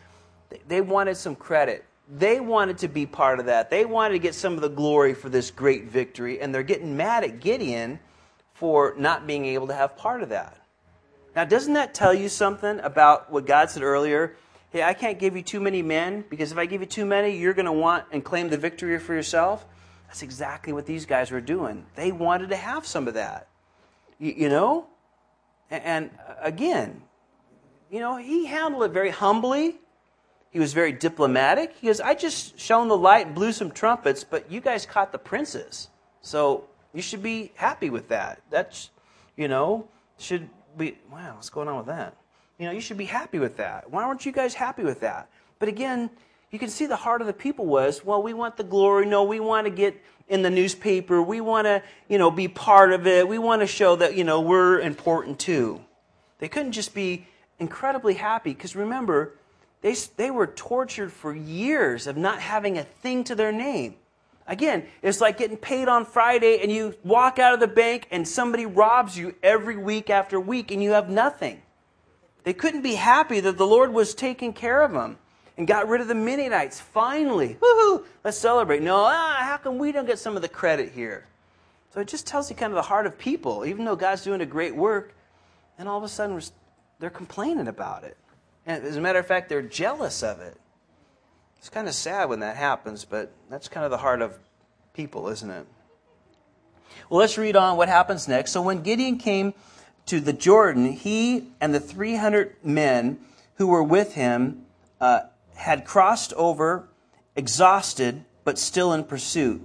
they wanted some credit. They wanted to be part of that. They wanted to get some of the glory for this great victory, and they're getting mad at Gideon for not being able to have part of that. Now, doesn't that tell you something about what God said earlier? Hey, I can't give you too many men because if I give you too many, you're going to want and claim the victory for yourself. That's exactly what these guys were doing. They wanted to have some of that. You, you know? And, and again, you know, he handled it very humbly. He was very diplomatic. He goes, I just shone the light and blew some trumpets, but you guys caught the princes. So you should be happy with that. That's, you know, should be, wow, what's going on with that? You know, you should be happy with that. Why weren't you guys happy with that? But again, you can see the heart of the people was, well, we want the glory. No, we want to get in the newspaper. We want to, you know, be part of it. We want to show that, you know, we're important too. They couldn't just be incredibly happy because remember, they, they were tortured for years of not having a thing to their name. Again, it's like getting paid on Friday and you walk out of the bank and somebody robs you every week after week and you have nothing. They couldn't be happy that the Lord was taking care of them and got rid of the Midianites. Finally, woohoo, let's celebrate. No, ah, how come we don't get some of the credit here? So it just tells you kind of the heart of people. Even though God's doing a great work, and all of a sudden they're complaining about it. And as a matter of fact, they're jealous of it. It's kind of sad when that happens, but that's kind of the heart of people, isn't it? Well, let's read on what happens next. So when Gideon came to the Jordan, he and the 300 men who were with him uh, had crossed over, exhausted, but still in pursuit.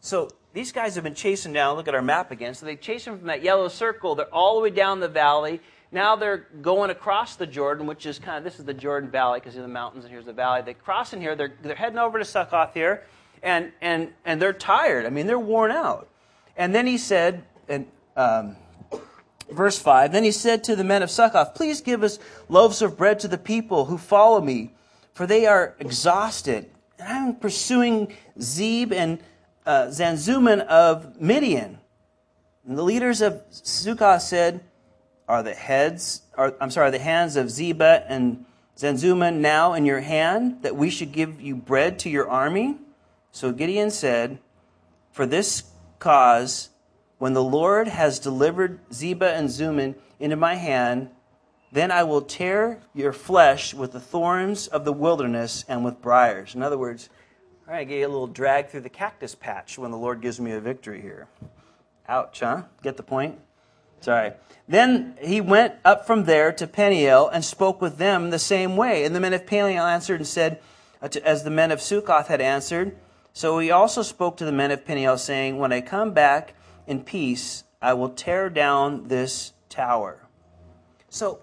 So these guys have been chasing down. Look at our map again. So they chase them from that yellow circle. They're all the way down the valley. Now they're going across the Jordan, which is kind of this is the Jordan Valley because here's the mountains and here's the valley. They cross in here. They're, they're heading over to Succoth here, and and and they're tired. I mean, they're worn out. And then he said, and um, verse five. Then he said to the men of Succoth, "Please give us loaves of bread to the people who follow me, for they are exhausted. And I'm pursuing Zeb and uh, Zanzuman of Midian." And the leaders of Succoth said are the heads, are, I'm sorry, the hands of Zebah and Zanzuma now in your hand, that we should give you bread to your army? So Gideon said, For this cause, when the Lord has delivered Zebah and Zuman into my hand, then I will tear your flesh with the thorns of the wilderness and with briars. In other words, all right, I get you a little drag through the cactus patch when the Lord gives me a victory here. Ouch, huh? Get the point? Sorry. Then he went up from there to Peniel and spoke with them the same way. And the men of Peniel answered and said, uh, as the men of Succoth had answered. So he also spoke to the men of Peniel, saying, When I come back in peace, I will tear down this tower. So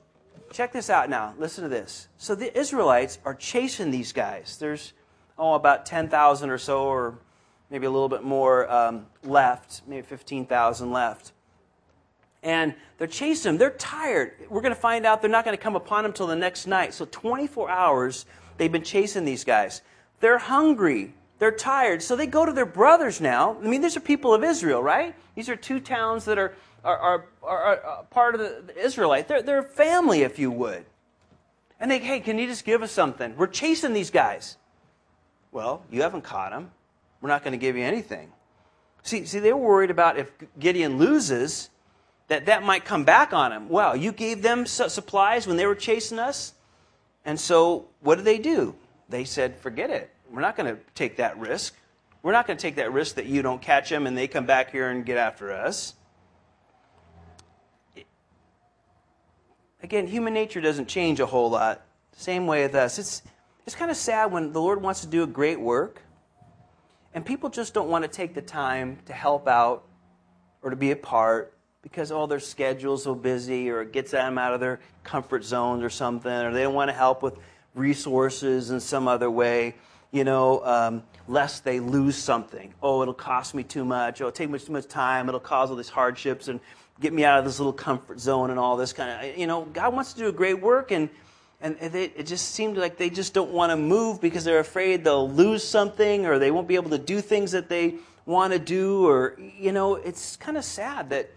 check this out now. Listen to this. So the Israelites are chasing these guys. There's, oh, about 10,000 or so, or maybe a little bit more um, left, maybe 15,000 left and they're chasing them. They're tired. We're going to find out they're not going to come upon them till the next night. So 24 hours they've been chasing these guys. They're hungry. They're tired. So they go to their brothers now. I mean, these are people of Israel, right? These are two towns that are, are, are, are, are uh, part of the, the Israelite. They're, they're family, if you would. And they, hey, can you just give us something? We're chasing these guys. Well, you haven't caught them. We're not going to give you anything. See, see, they were worried about if Gideon loses, that that might come back on him. Well, you gave them supplies when they were chasing us. And so what did they do? They said, forget it. We're not going to take that risk. We're not going to take that risk that you don't catch them and they come back here and get after us. Again, human nature doesn't change a whole lot. Same way with us. It's, it's kind of sad when the Lord wants to do a great work and people just don't want to take the time to help out or to be a part because all oh, their schedule's so busy or it gets them out of their comfort zones or something, or they don't want to help with resources in some other way. you know, um, lest they lose something. Oh, it'll cost me too much. Oh, it'll take much too much time. It'll cause all these hardships and get me out of this little comfort zone and all this kind of. You know, God wants to do a great work, and and they, it just seemed like they just don't want to move because they're afraid they'll lose something or they won't be able to do things that they want to do. Or you know, it's kind of sad that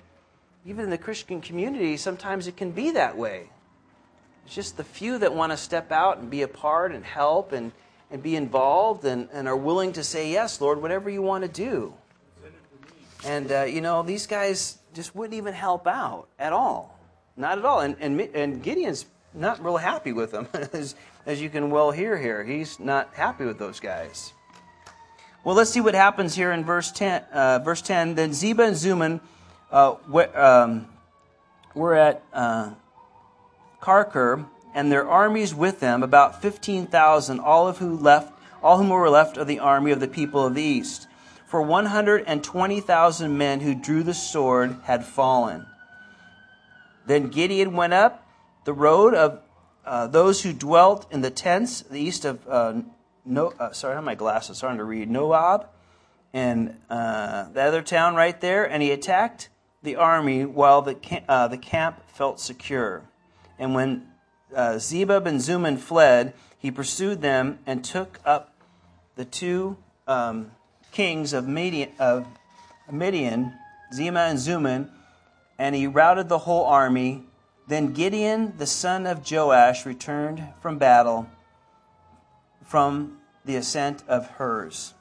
even in the Christian community, sometimes it can be that way. It's just the few that want to step out and be a part and help and and be involved and, and are willing to say, Yes, Lord, whatever you want to do. And, uh, you know, these guys just wouldn't even help out at all. Not at all. And, and, and Gideon's not real happy with them, as, as you can well hear here. He's not happy with those guys. Well, let's see what happens here in verse 10. Uh, verse 10 then Zebah and Zuman uh, were, um, were at uh, and their armies with them, about 15,000, all of who left, all whom were left of the army of the people of the east. For 120,000 men who drew the sword had fallen. Then Gideon went up the road of uh, those who dwelt in the tents, the east of uh, no, uh, sorry, I have my glasses, starting to read Nobah, and uh, the other town right there, and he attacked the army while the uh, the camp felt secure. And when uh, Zebub and Zuman fled, he pursued them and took up the two um, kings of Midian, of Midian, and Zuman, and he routed the whole army. Then Gideon, the son of Joash, returned from battle from the ascent of Hurs.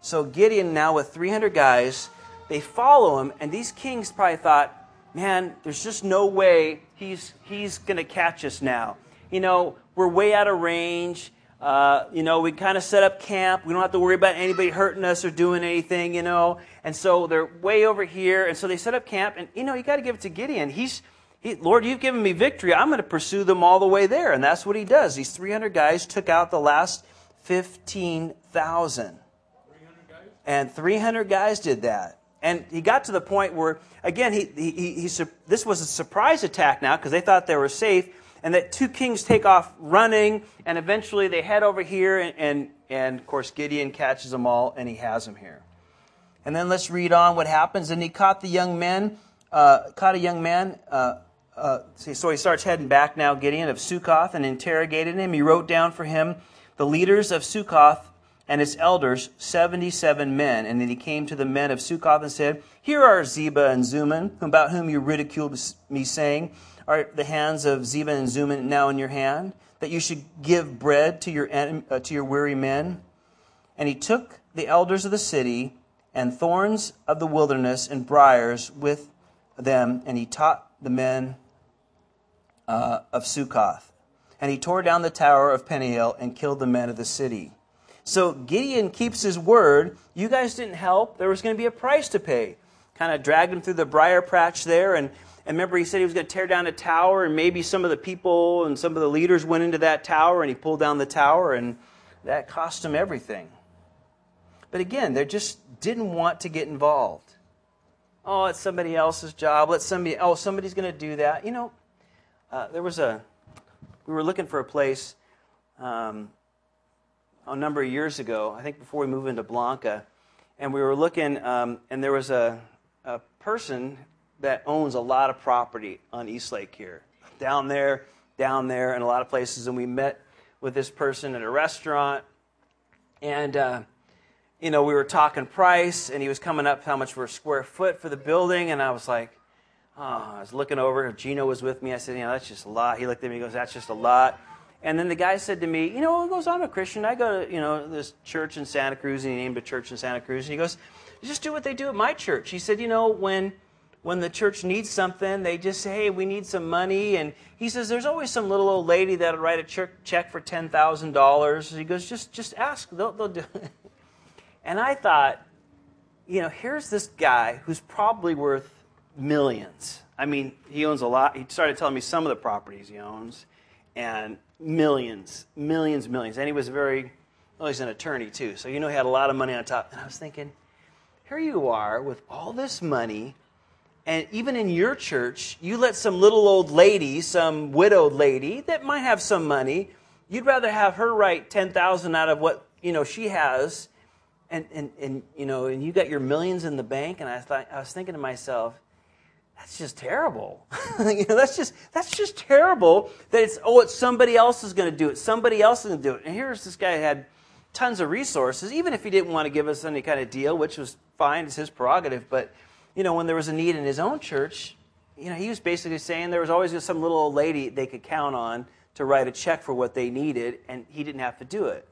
So Gideon, now with 300 guys, they follow him, and these kings probably thought, man, there's just no way he's, he's going to catch us now. You know, we're way out of range. Uh, you know, we kind of set up camp. We don't have to worry about anybody hurting us or doing anything, you know. And so they're way over here. And so they set up camp. And, you know, you got to give it to Gideon. He's, he, Lord, you've given me victory. I'm going to pursue them all the way there. And that's what he does. These 300 guys took out the last 15,000. And 300 guys did that. And he got to the point where, again, he, he, he, he this was a surprise attack now because they thought they were safe. And that two kings take off running, and eventually they head over here, and, and, and of course, Gideon catches them all, and he has them here. And then let's read on what happens. And he caught the young men, uh, caught a young man. Uh, uh, so he starts heading back now, Gideon, of Succoth, and interrogated him. He wrote down for him the leaders of Succoth and its elders, 77 men. And then he came to the men of Succoth and said, Here are Zebah and Zuman, about whom you ridiculed me, saying, Are the hands of Zebah and Zuman now in your hand, that you should give bread to your, uh, to your weary men? And he took the elders of the city and thorns of the wilderness and briars with them, and he taught the men uh, of Succoth. And he tore down the tower of Peniel and killed the men of the city. So Gideon keeps his word. You guys didn't help. There was going to be a price to pay. Kind of dragged him through the briar patch there. And, and remember, he said he was going to tear down a tower, and maybe some of the people and some of the leaders went into that tower, and he pulled down the tower, and that cost him everything. But again, they just didn't want to get involved. Oh, it's somebody else's job. Let somebody, oh, somebody's going to do that. You know, uh, there was a, we were looking for a place. Um, a number of years ago, I think before we moved into Blanca, and we were looking, um, and there was a, a person that owns a lot of property on East Lake here, down there, down there, and a lot of places. And we met with this person at a restaurant, and uh, you know we were talking price, and he was coming up how much for a square foot for the building, and I was like, oh, I was looking over. Gino was with me. I said, you know, that's just a lot. He looked at me, He goes, that's just a lot. And then the guy said to me, you know, he goes, I'm a Christian. I go to, you know, this church in Santa Cruz, and he named a church in Santa Cruz. And he goes, just do what they do at my church. He said, you know, when when the church needs something, they just say, hey, we need some money. And he says, there's always some little old lady that'll write a check for $10,000. He goes, just, just ask. They'll, they'll do it. And I thought, you know, here's this guy who's probably worth millions. I mean, he owns a lot. He started telling me some of the properties he owns. And millions, millions, millions. And he was very, well, he's an attorney too. So, you know, he had a lot of money on top. And I was thinking, here you are with all this money. And even in your church, you let some little old lady, some widowed lady that might have some money, you'd rather have her write 10,000 out of what you know, she has, and, and, and you know, and you got your millions in the bank, and I thought I was thinking to myself, that's just terrible. you know, that's just that's just terrible that it's oh, it's somebody else is going to do it. Somebody else is going to do it. And here's this guy had tons of resources, even if he didn't want to give us any kind of deal, which was fine, it's his prerogative. But you know, when there was a need in his own church, you know, he was basically saying there was always just some little old lady they could count on to write a check for what they needed, and he didn't have to do it.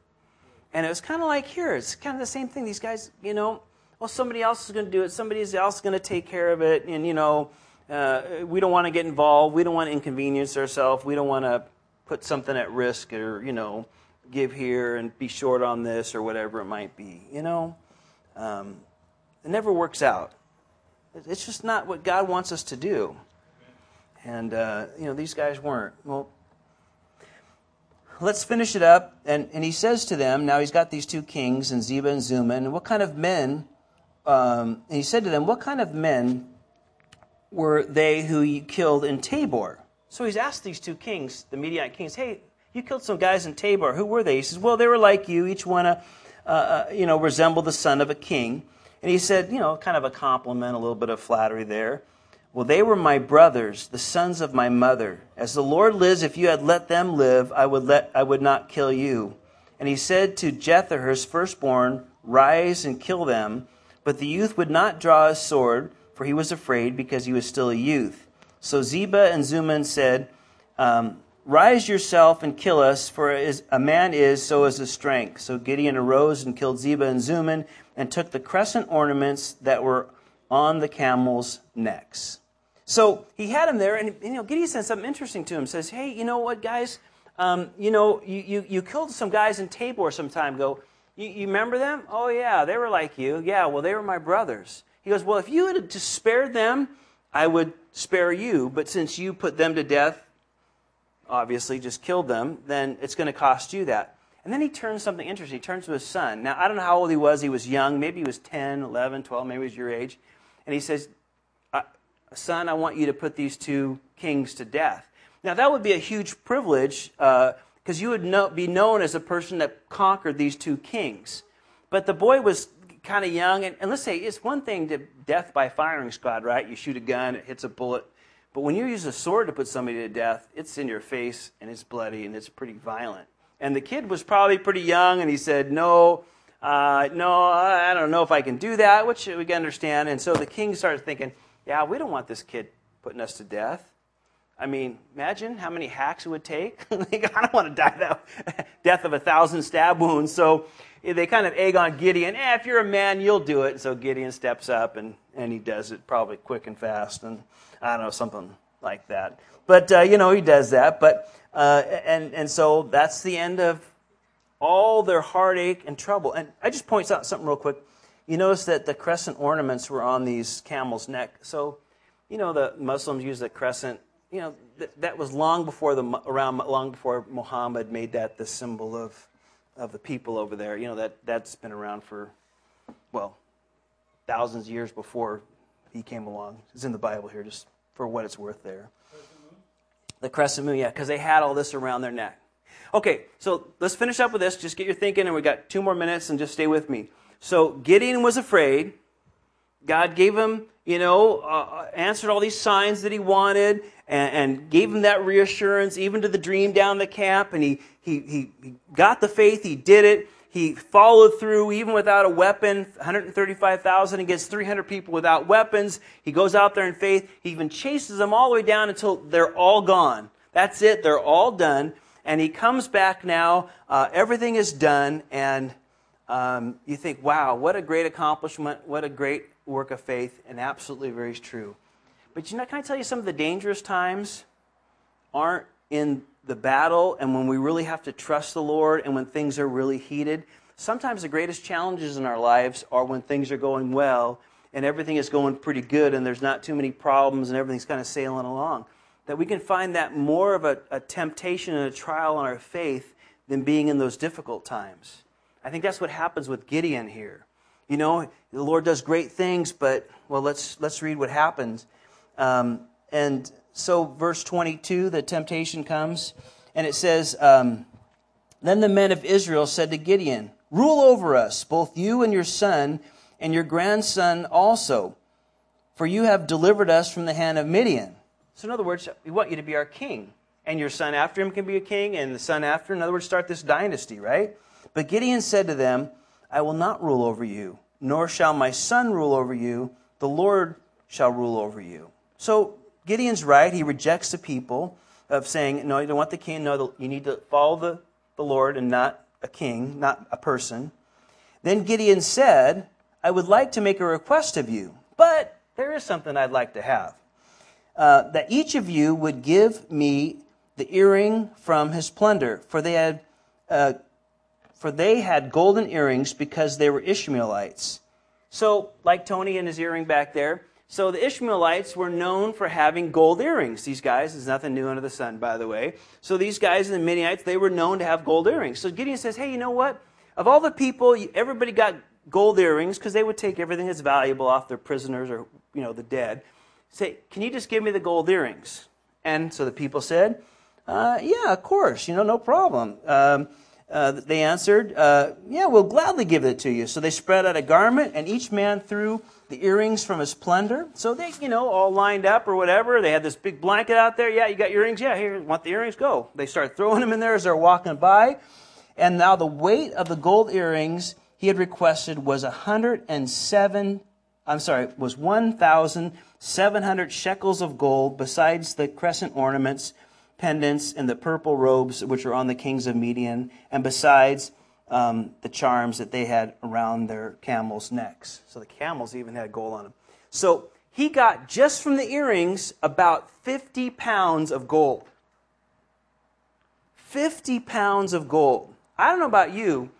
And it was kind of like here, it's kind of the same thing. These guys, you know, well, somebody else is going to do it, somebody else is going to take care of it, and, you know, uh, we don't want to get involved, we don't want to inconvenience ourselves, we don't want to put something at risk or, you know, give here and be short on this or whatever it might be, you know. Um, it never works out. It's just not what God wants us to do. And, uh, you know, these guys weren't. Well, let's finish it up. And, and he says to them, now he's got these two kings, and Zebah and Zuma, and what kind of men, um, and he said to them, what kind of men were they who you killed in Tabor? So he's asked these two kings, the Midianite kings, hey, you killed some guys in Tabor. Who were they? He says, well, they were like you, each one, a, uh, uh, you know, resembled the son of a king. And he said, you know, kind of a compliment, a little bit of flattery there. Well, they were my brothers, the sons of my mother. As the Lord lives, if you had let them live, I would, let, I would not kill you. And he said to Jether, his firstborn, Rise and kill them. But the youth would not draw his sword, for he was afraid, because he was still a youth. So Ziba and Zuman said, um, Rise yourself and kill us, for as a man is, so is his strength. So Gideon arose and killed Ziba and Zuman, and took the crescent ornaments that were on the camels' necks. So he had him there, and you know, Gideon said something interesting to him. Says, "Hey, you know what, guys? Um, you know, you, you, you killed some guys in Tabor some time ago. You, you remember them? Oh yeah, they were like you. Yeah, well, they were my brothers." He goes, "Well, if you had just spared them, I would spare you. But since you put them to death, obviously just killed them, then it's going to cost you that." And then he turns something interesting. He turns to his son. Now, I don't know how old he was. He was young. Maybe he was 10, 11, 12. Maybe he was your age. And he says, son, I want you to put these two kings to death. Now, that would be a huge privilege uh, because you would know, be known as a person that conquered these two kings. But the boy was kind of young, and, and, let's say it's one thing to death by firing squad, right? You shoot a gun, it hits a bullet. But when you use a sword to put somebody to death, it's in your face and it's bloody and it's pretty violent. And the kid was probably pretty young, and he said, No, uh, no, I don't know if I can do that, which we can understand. And so the king started thinking, yeah, we don't want this kid putting us to death. I mean, imagine how many hacks it would take. I don't want to die that death of a thousand stab wounds. So they kind of egg on Gideon. Eh, if you're a man, you'll do it. So Gideon steps up and, and he does it probably quick and fast. And I don't know, something like that. But, uh, you know, he does that. But, uh, and, and so that's the end of all their heartache and trouble. And I just point out something real quick you notice that the crescent ornaments were on these camels' neck. So, you know, the Muslims use the crescent. You know, th- that was long before the around long before Muhammad made that the symbol of of the people over there. You know that that's been around for well thousands of years before he came along. It's in the Bible here, just for what it's worth. There, the crescent moon, yeah, because they had all this around their neck. Okay, so let's finish up with this. Just get your thinking, and we got two more minutes, and just stay with me. So Gideon was afraid. God gave him, you know, uh, uh, answered all these signs that he wanted and, and, gave him that reassurance, even to the dream down the camp. And he, he, he, he got the faith, he did it. He followed through even without a weapon, 135,000 against 300 people without weapons. He goes out there in faith. He even chases them all the way down until they're all gone. That's it, they're all done. And he comes back now. Uh, everything is done. And um, you think, wow, what a great accomplishment, what a great work of faith, and absolutely very true. But you know, can I tell you some of the dangerous times aren't in the battle and when we really have to trust the Lord and when things are really heated. Sometimes the greatest challenges in our lives are when things are going well and everything is going pretty good and there's not too many problems and everything's kind of sailing along. That we can find that more of a, a temptation and a trial on our faith than being in those difficult times. I think that's what happens with Gideon here. You know, the Lord does great things, but, well, let's, let's read what happens. Um, and so, verse 22, the temptation comes, and it says, um, Then the men of Israel said to Gideon, Rule over us, both you and your son, and your grandson also, for you have delivered us from the hand of Midian. So, in other words, we want you to be our king. And your son after him can be a king, and the son after, in other words, start this dynasty, right? But Gideon said to them, I will not rule over you, nor shall my son rule over you. The Lord shall rule over you. So Gideon's right. He rejects the people of saying, no, you don't want the king. No, you need to follow the, the Lord and not a king, not a person. Then Gideon said, I would like to make a request of you, but there is something I'd like to have. Uh, that each of you would give me the earring from his plunder, for they had, uh, for they had golden earrings because they were Ishmaelites. So, like Tony and his earring back there, so the Ishmaelites were known for having gold earrings. These guys, there's nothing new under the sun, by the way. So these guys in the Midianites, they were known to have gold earrings. So Gideon says, hey, you know what? Of all the people, everybody got gold earrings because they would take everything that's valuable off their prisoners or, you know, the dead. Say, can you just give me the gold earrings? And so the people said, uh, yeah, of course, you know, no problem. Um, uh, they answered, uh, Yeah, we'll gladly give it to you. So they spread out a garment, and each man threw the earrings from his plunder. So they, you know, all lined up or whatever. They had this big blanket out there. Yeah, you got earrings? Yeah, here, want the earrings? Go. They start throwing them in there as they're walking by. And now the weight of the gold earrings he had requested was 107, I'm sorry, was 1,700 shekels of gold, besides the crescent ornaments pendants and the purple robes which were on the kings of Midian, and besides um, the charms that they had around their camels' necks. So the camels even had gold on them. So he got just from the earrings about 50 pounds of gold. 50 pounds of gold. I don't know about you,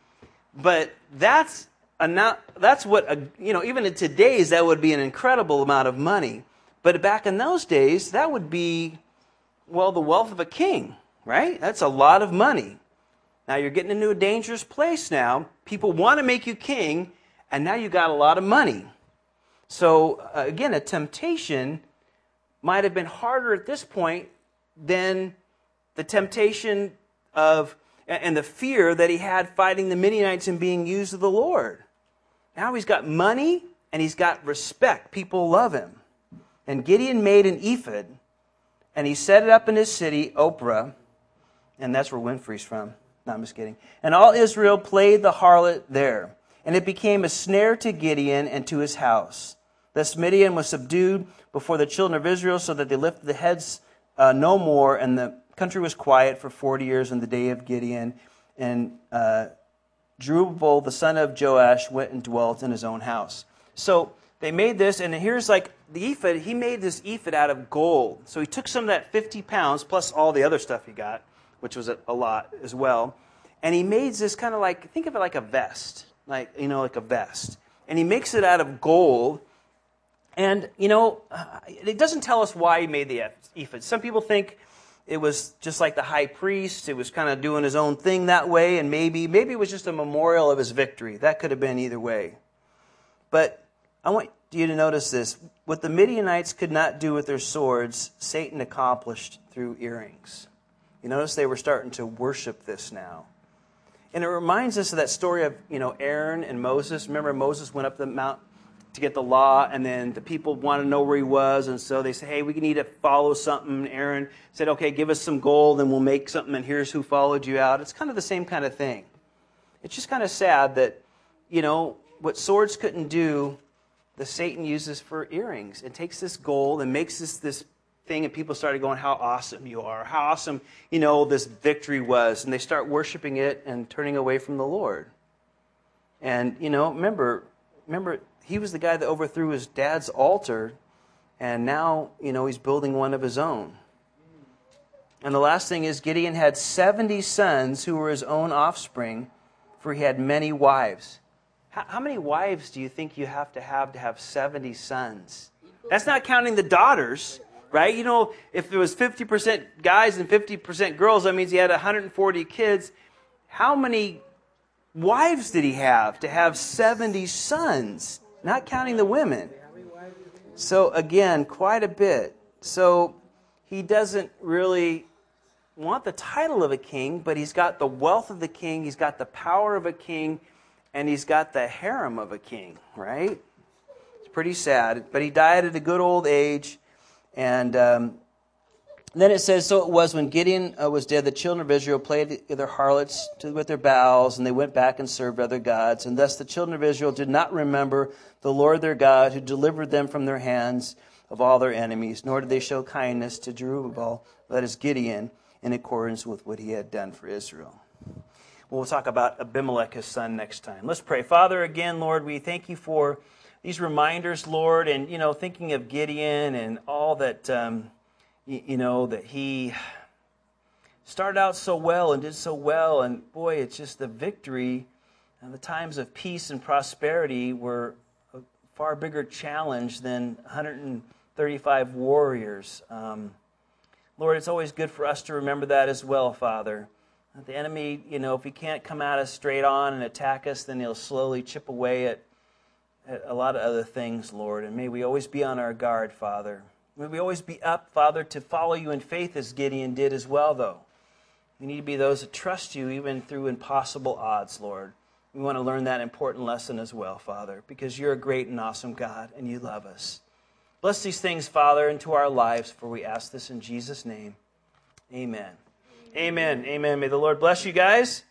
but that's a, that's what a, you know. Even in today's, that would be an incredible amount of money. But back in those days, that would be well, the wealth of a king, right? That's a lot of money. Now you're getting into a dangerous place now. People want to make you king, and now you got a lot of money. So, uh, again, a temptation might have been harder at this point than the temptation of and the fear that he had fighting the Midianites and being used of the Lord. Now he's got money and he's got respect. People love him. And Gideon made an ephod and he set it up in his city, Ophrah, and that's where Winfrey's from. No, I'm just kidding. And all Israel played the harlot there. And it became a snare to Gideon and to his house. Thus Midian was subdued before the children of Israel, so that they lifted the heads uh, no more, and the country was quiet for 40 years in the day of Gideon. And uh, Jerubbaal, the son of Joash, went and dwelt in his own house. So they made this, and here's like the ephod. He made this ephod out of gold. So he took some of that 50 pounds plus all the other stuff he got, which was a, lot as well, and he made this kind of like think of it like a vest, like you know, like a vest, and he makes it out of gold. And you know, uh, it doesn't tell us why he made the ephod. Some people think it was just like the high priest. It was kind of doing his own thing that way, and maybe maybe it was just a memorial of his victory. That could have been either way. But I want you to notice this. What the Midianites could not do with their swords, Satan accomplished through earrings. You notice they were starting to worship this now. And it reminds us of that story of, you know, Aaron and Moses. Remember Moses went up the mount to get the law, and then the people wanted to know where he was, and so they said, hey, we need to follow something. Aaron said, okay, give us some gold, and we'll make something, and here's who followed you out. It's kind of the same kind of thing. It's just kind of sad that, you know, what swords couldn't do, the Satan uses for earrings. It takes this gold and makes this this thing, and people started going, "How awesome you are! How awesome you know this victory was!" And they start worshiping it and turning away from the Lord. And you know, remember, remember, he was the guy that overthrew his dad's altar, and now you know he's building one of his own. And the last thing is Gideon had 70 sons who were his own offspring, for he had many wives. How, how many wives do you think you have to have to have 70 sons? That's not counting the daughters, right? You know, if it was 50% guys and 50% girls, that means he had 140 kids. How many wives did he have to have 70 sons? Not counting the women. So, again, quite a bit. So, he doesn't really want the title of a king, but he's got the wealth of the king, he's got the power of a king, and he's got the harem of a king, right? It's pretty sad. But he died at a good old age. And um, then it says, So it was when Gideon uh, was dead, the children of Israel played their harlots to, with their Baals, and they went back and served other gods. And thus the children of Israel did not remember the Lord their God, who delivered them from their hands of all their enemies, nor did they show kindness to Jerubbaal, that is Gideon, in accordance with what he had done for Israel. We'll talk about Abimelech, his son, next time. Let's pray. Father, again, Lord, we thank you for these reminders, Lord, and, you know, thinking of Gideon and all that, um, you, know, that he started out so well and did so well. And boy, it's just the victory and the times of peace and prosperity were a far bigger challenge than 135 warriors. Um, Lord, it's always good for us to remember that as well, Father. The enemy, you know, if he can't come at us straight on and attack us, then he'll slowly chip away at, at a lot of other things, Lord. And may we always be on our guard, Father. May we always be up, Father, to follow you in faith as Gideon did as well, though. We need to be those that trust you even through impossible odds, Lord. We want to learn that important lesson as well, Father, because you're a great and awesome God and you love us. Bless these things, Father, into our lives, for we ask this in Jesus' name. Amen. Amen. Amen. May the Lord bless you guys.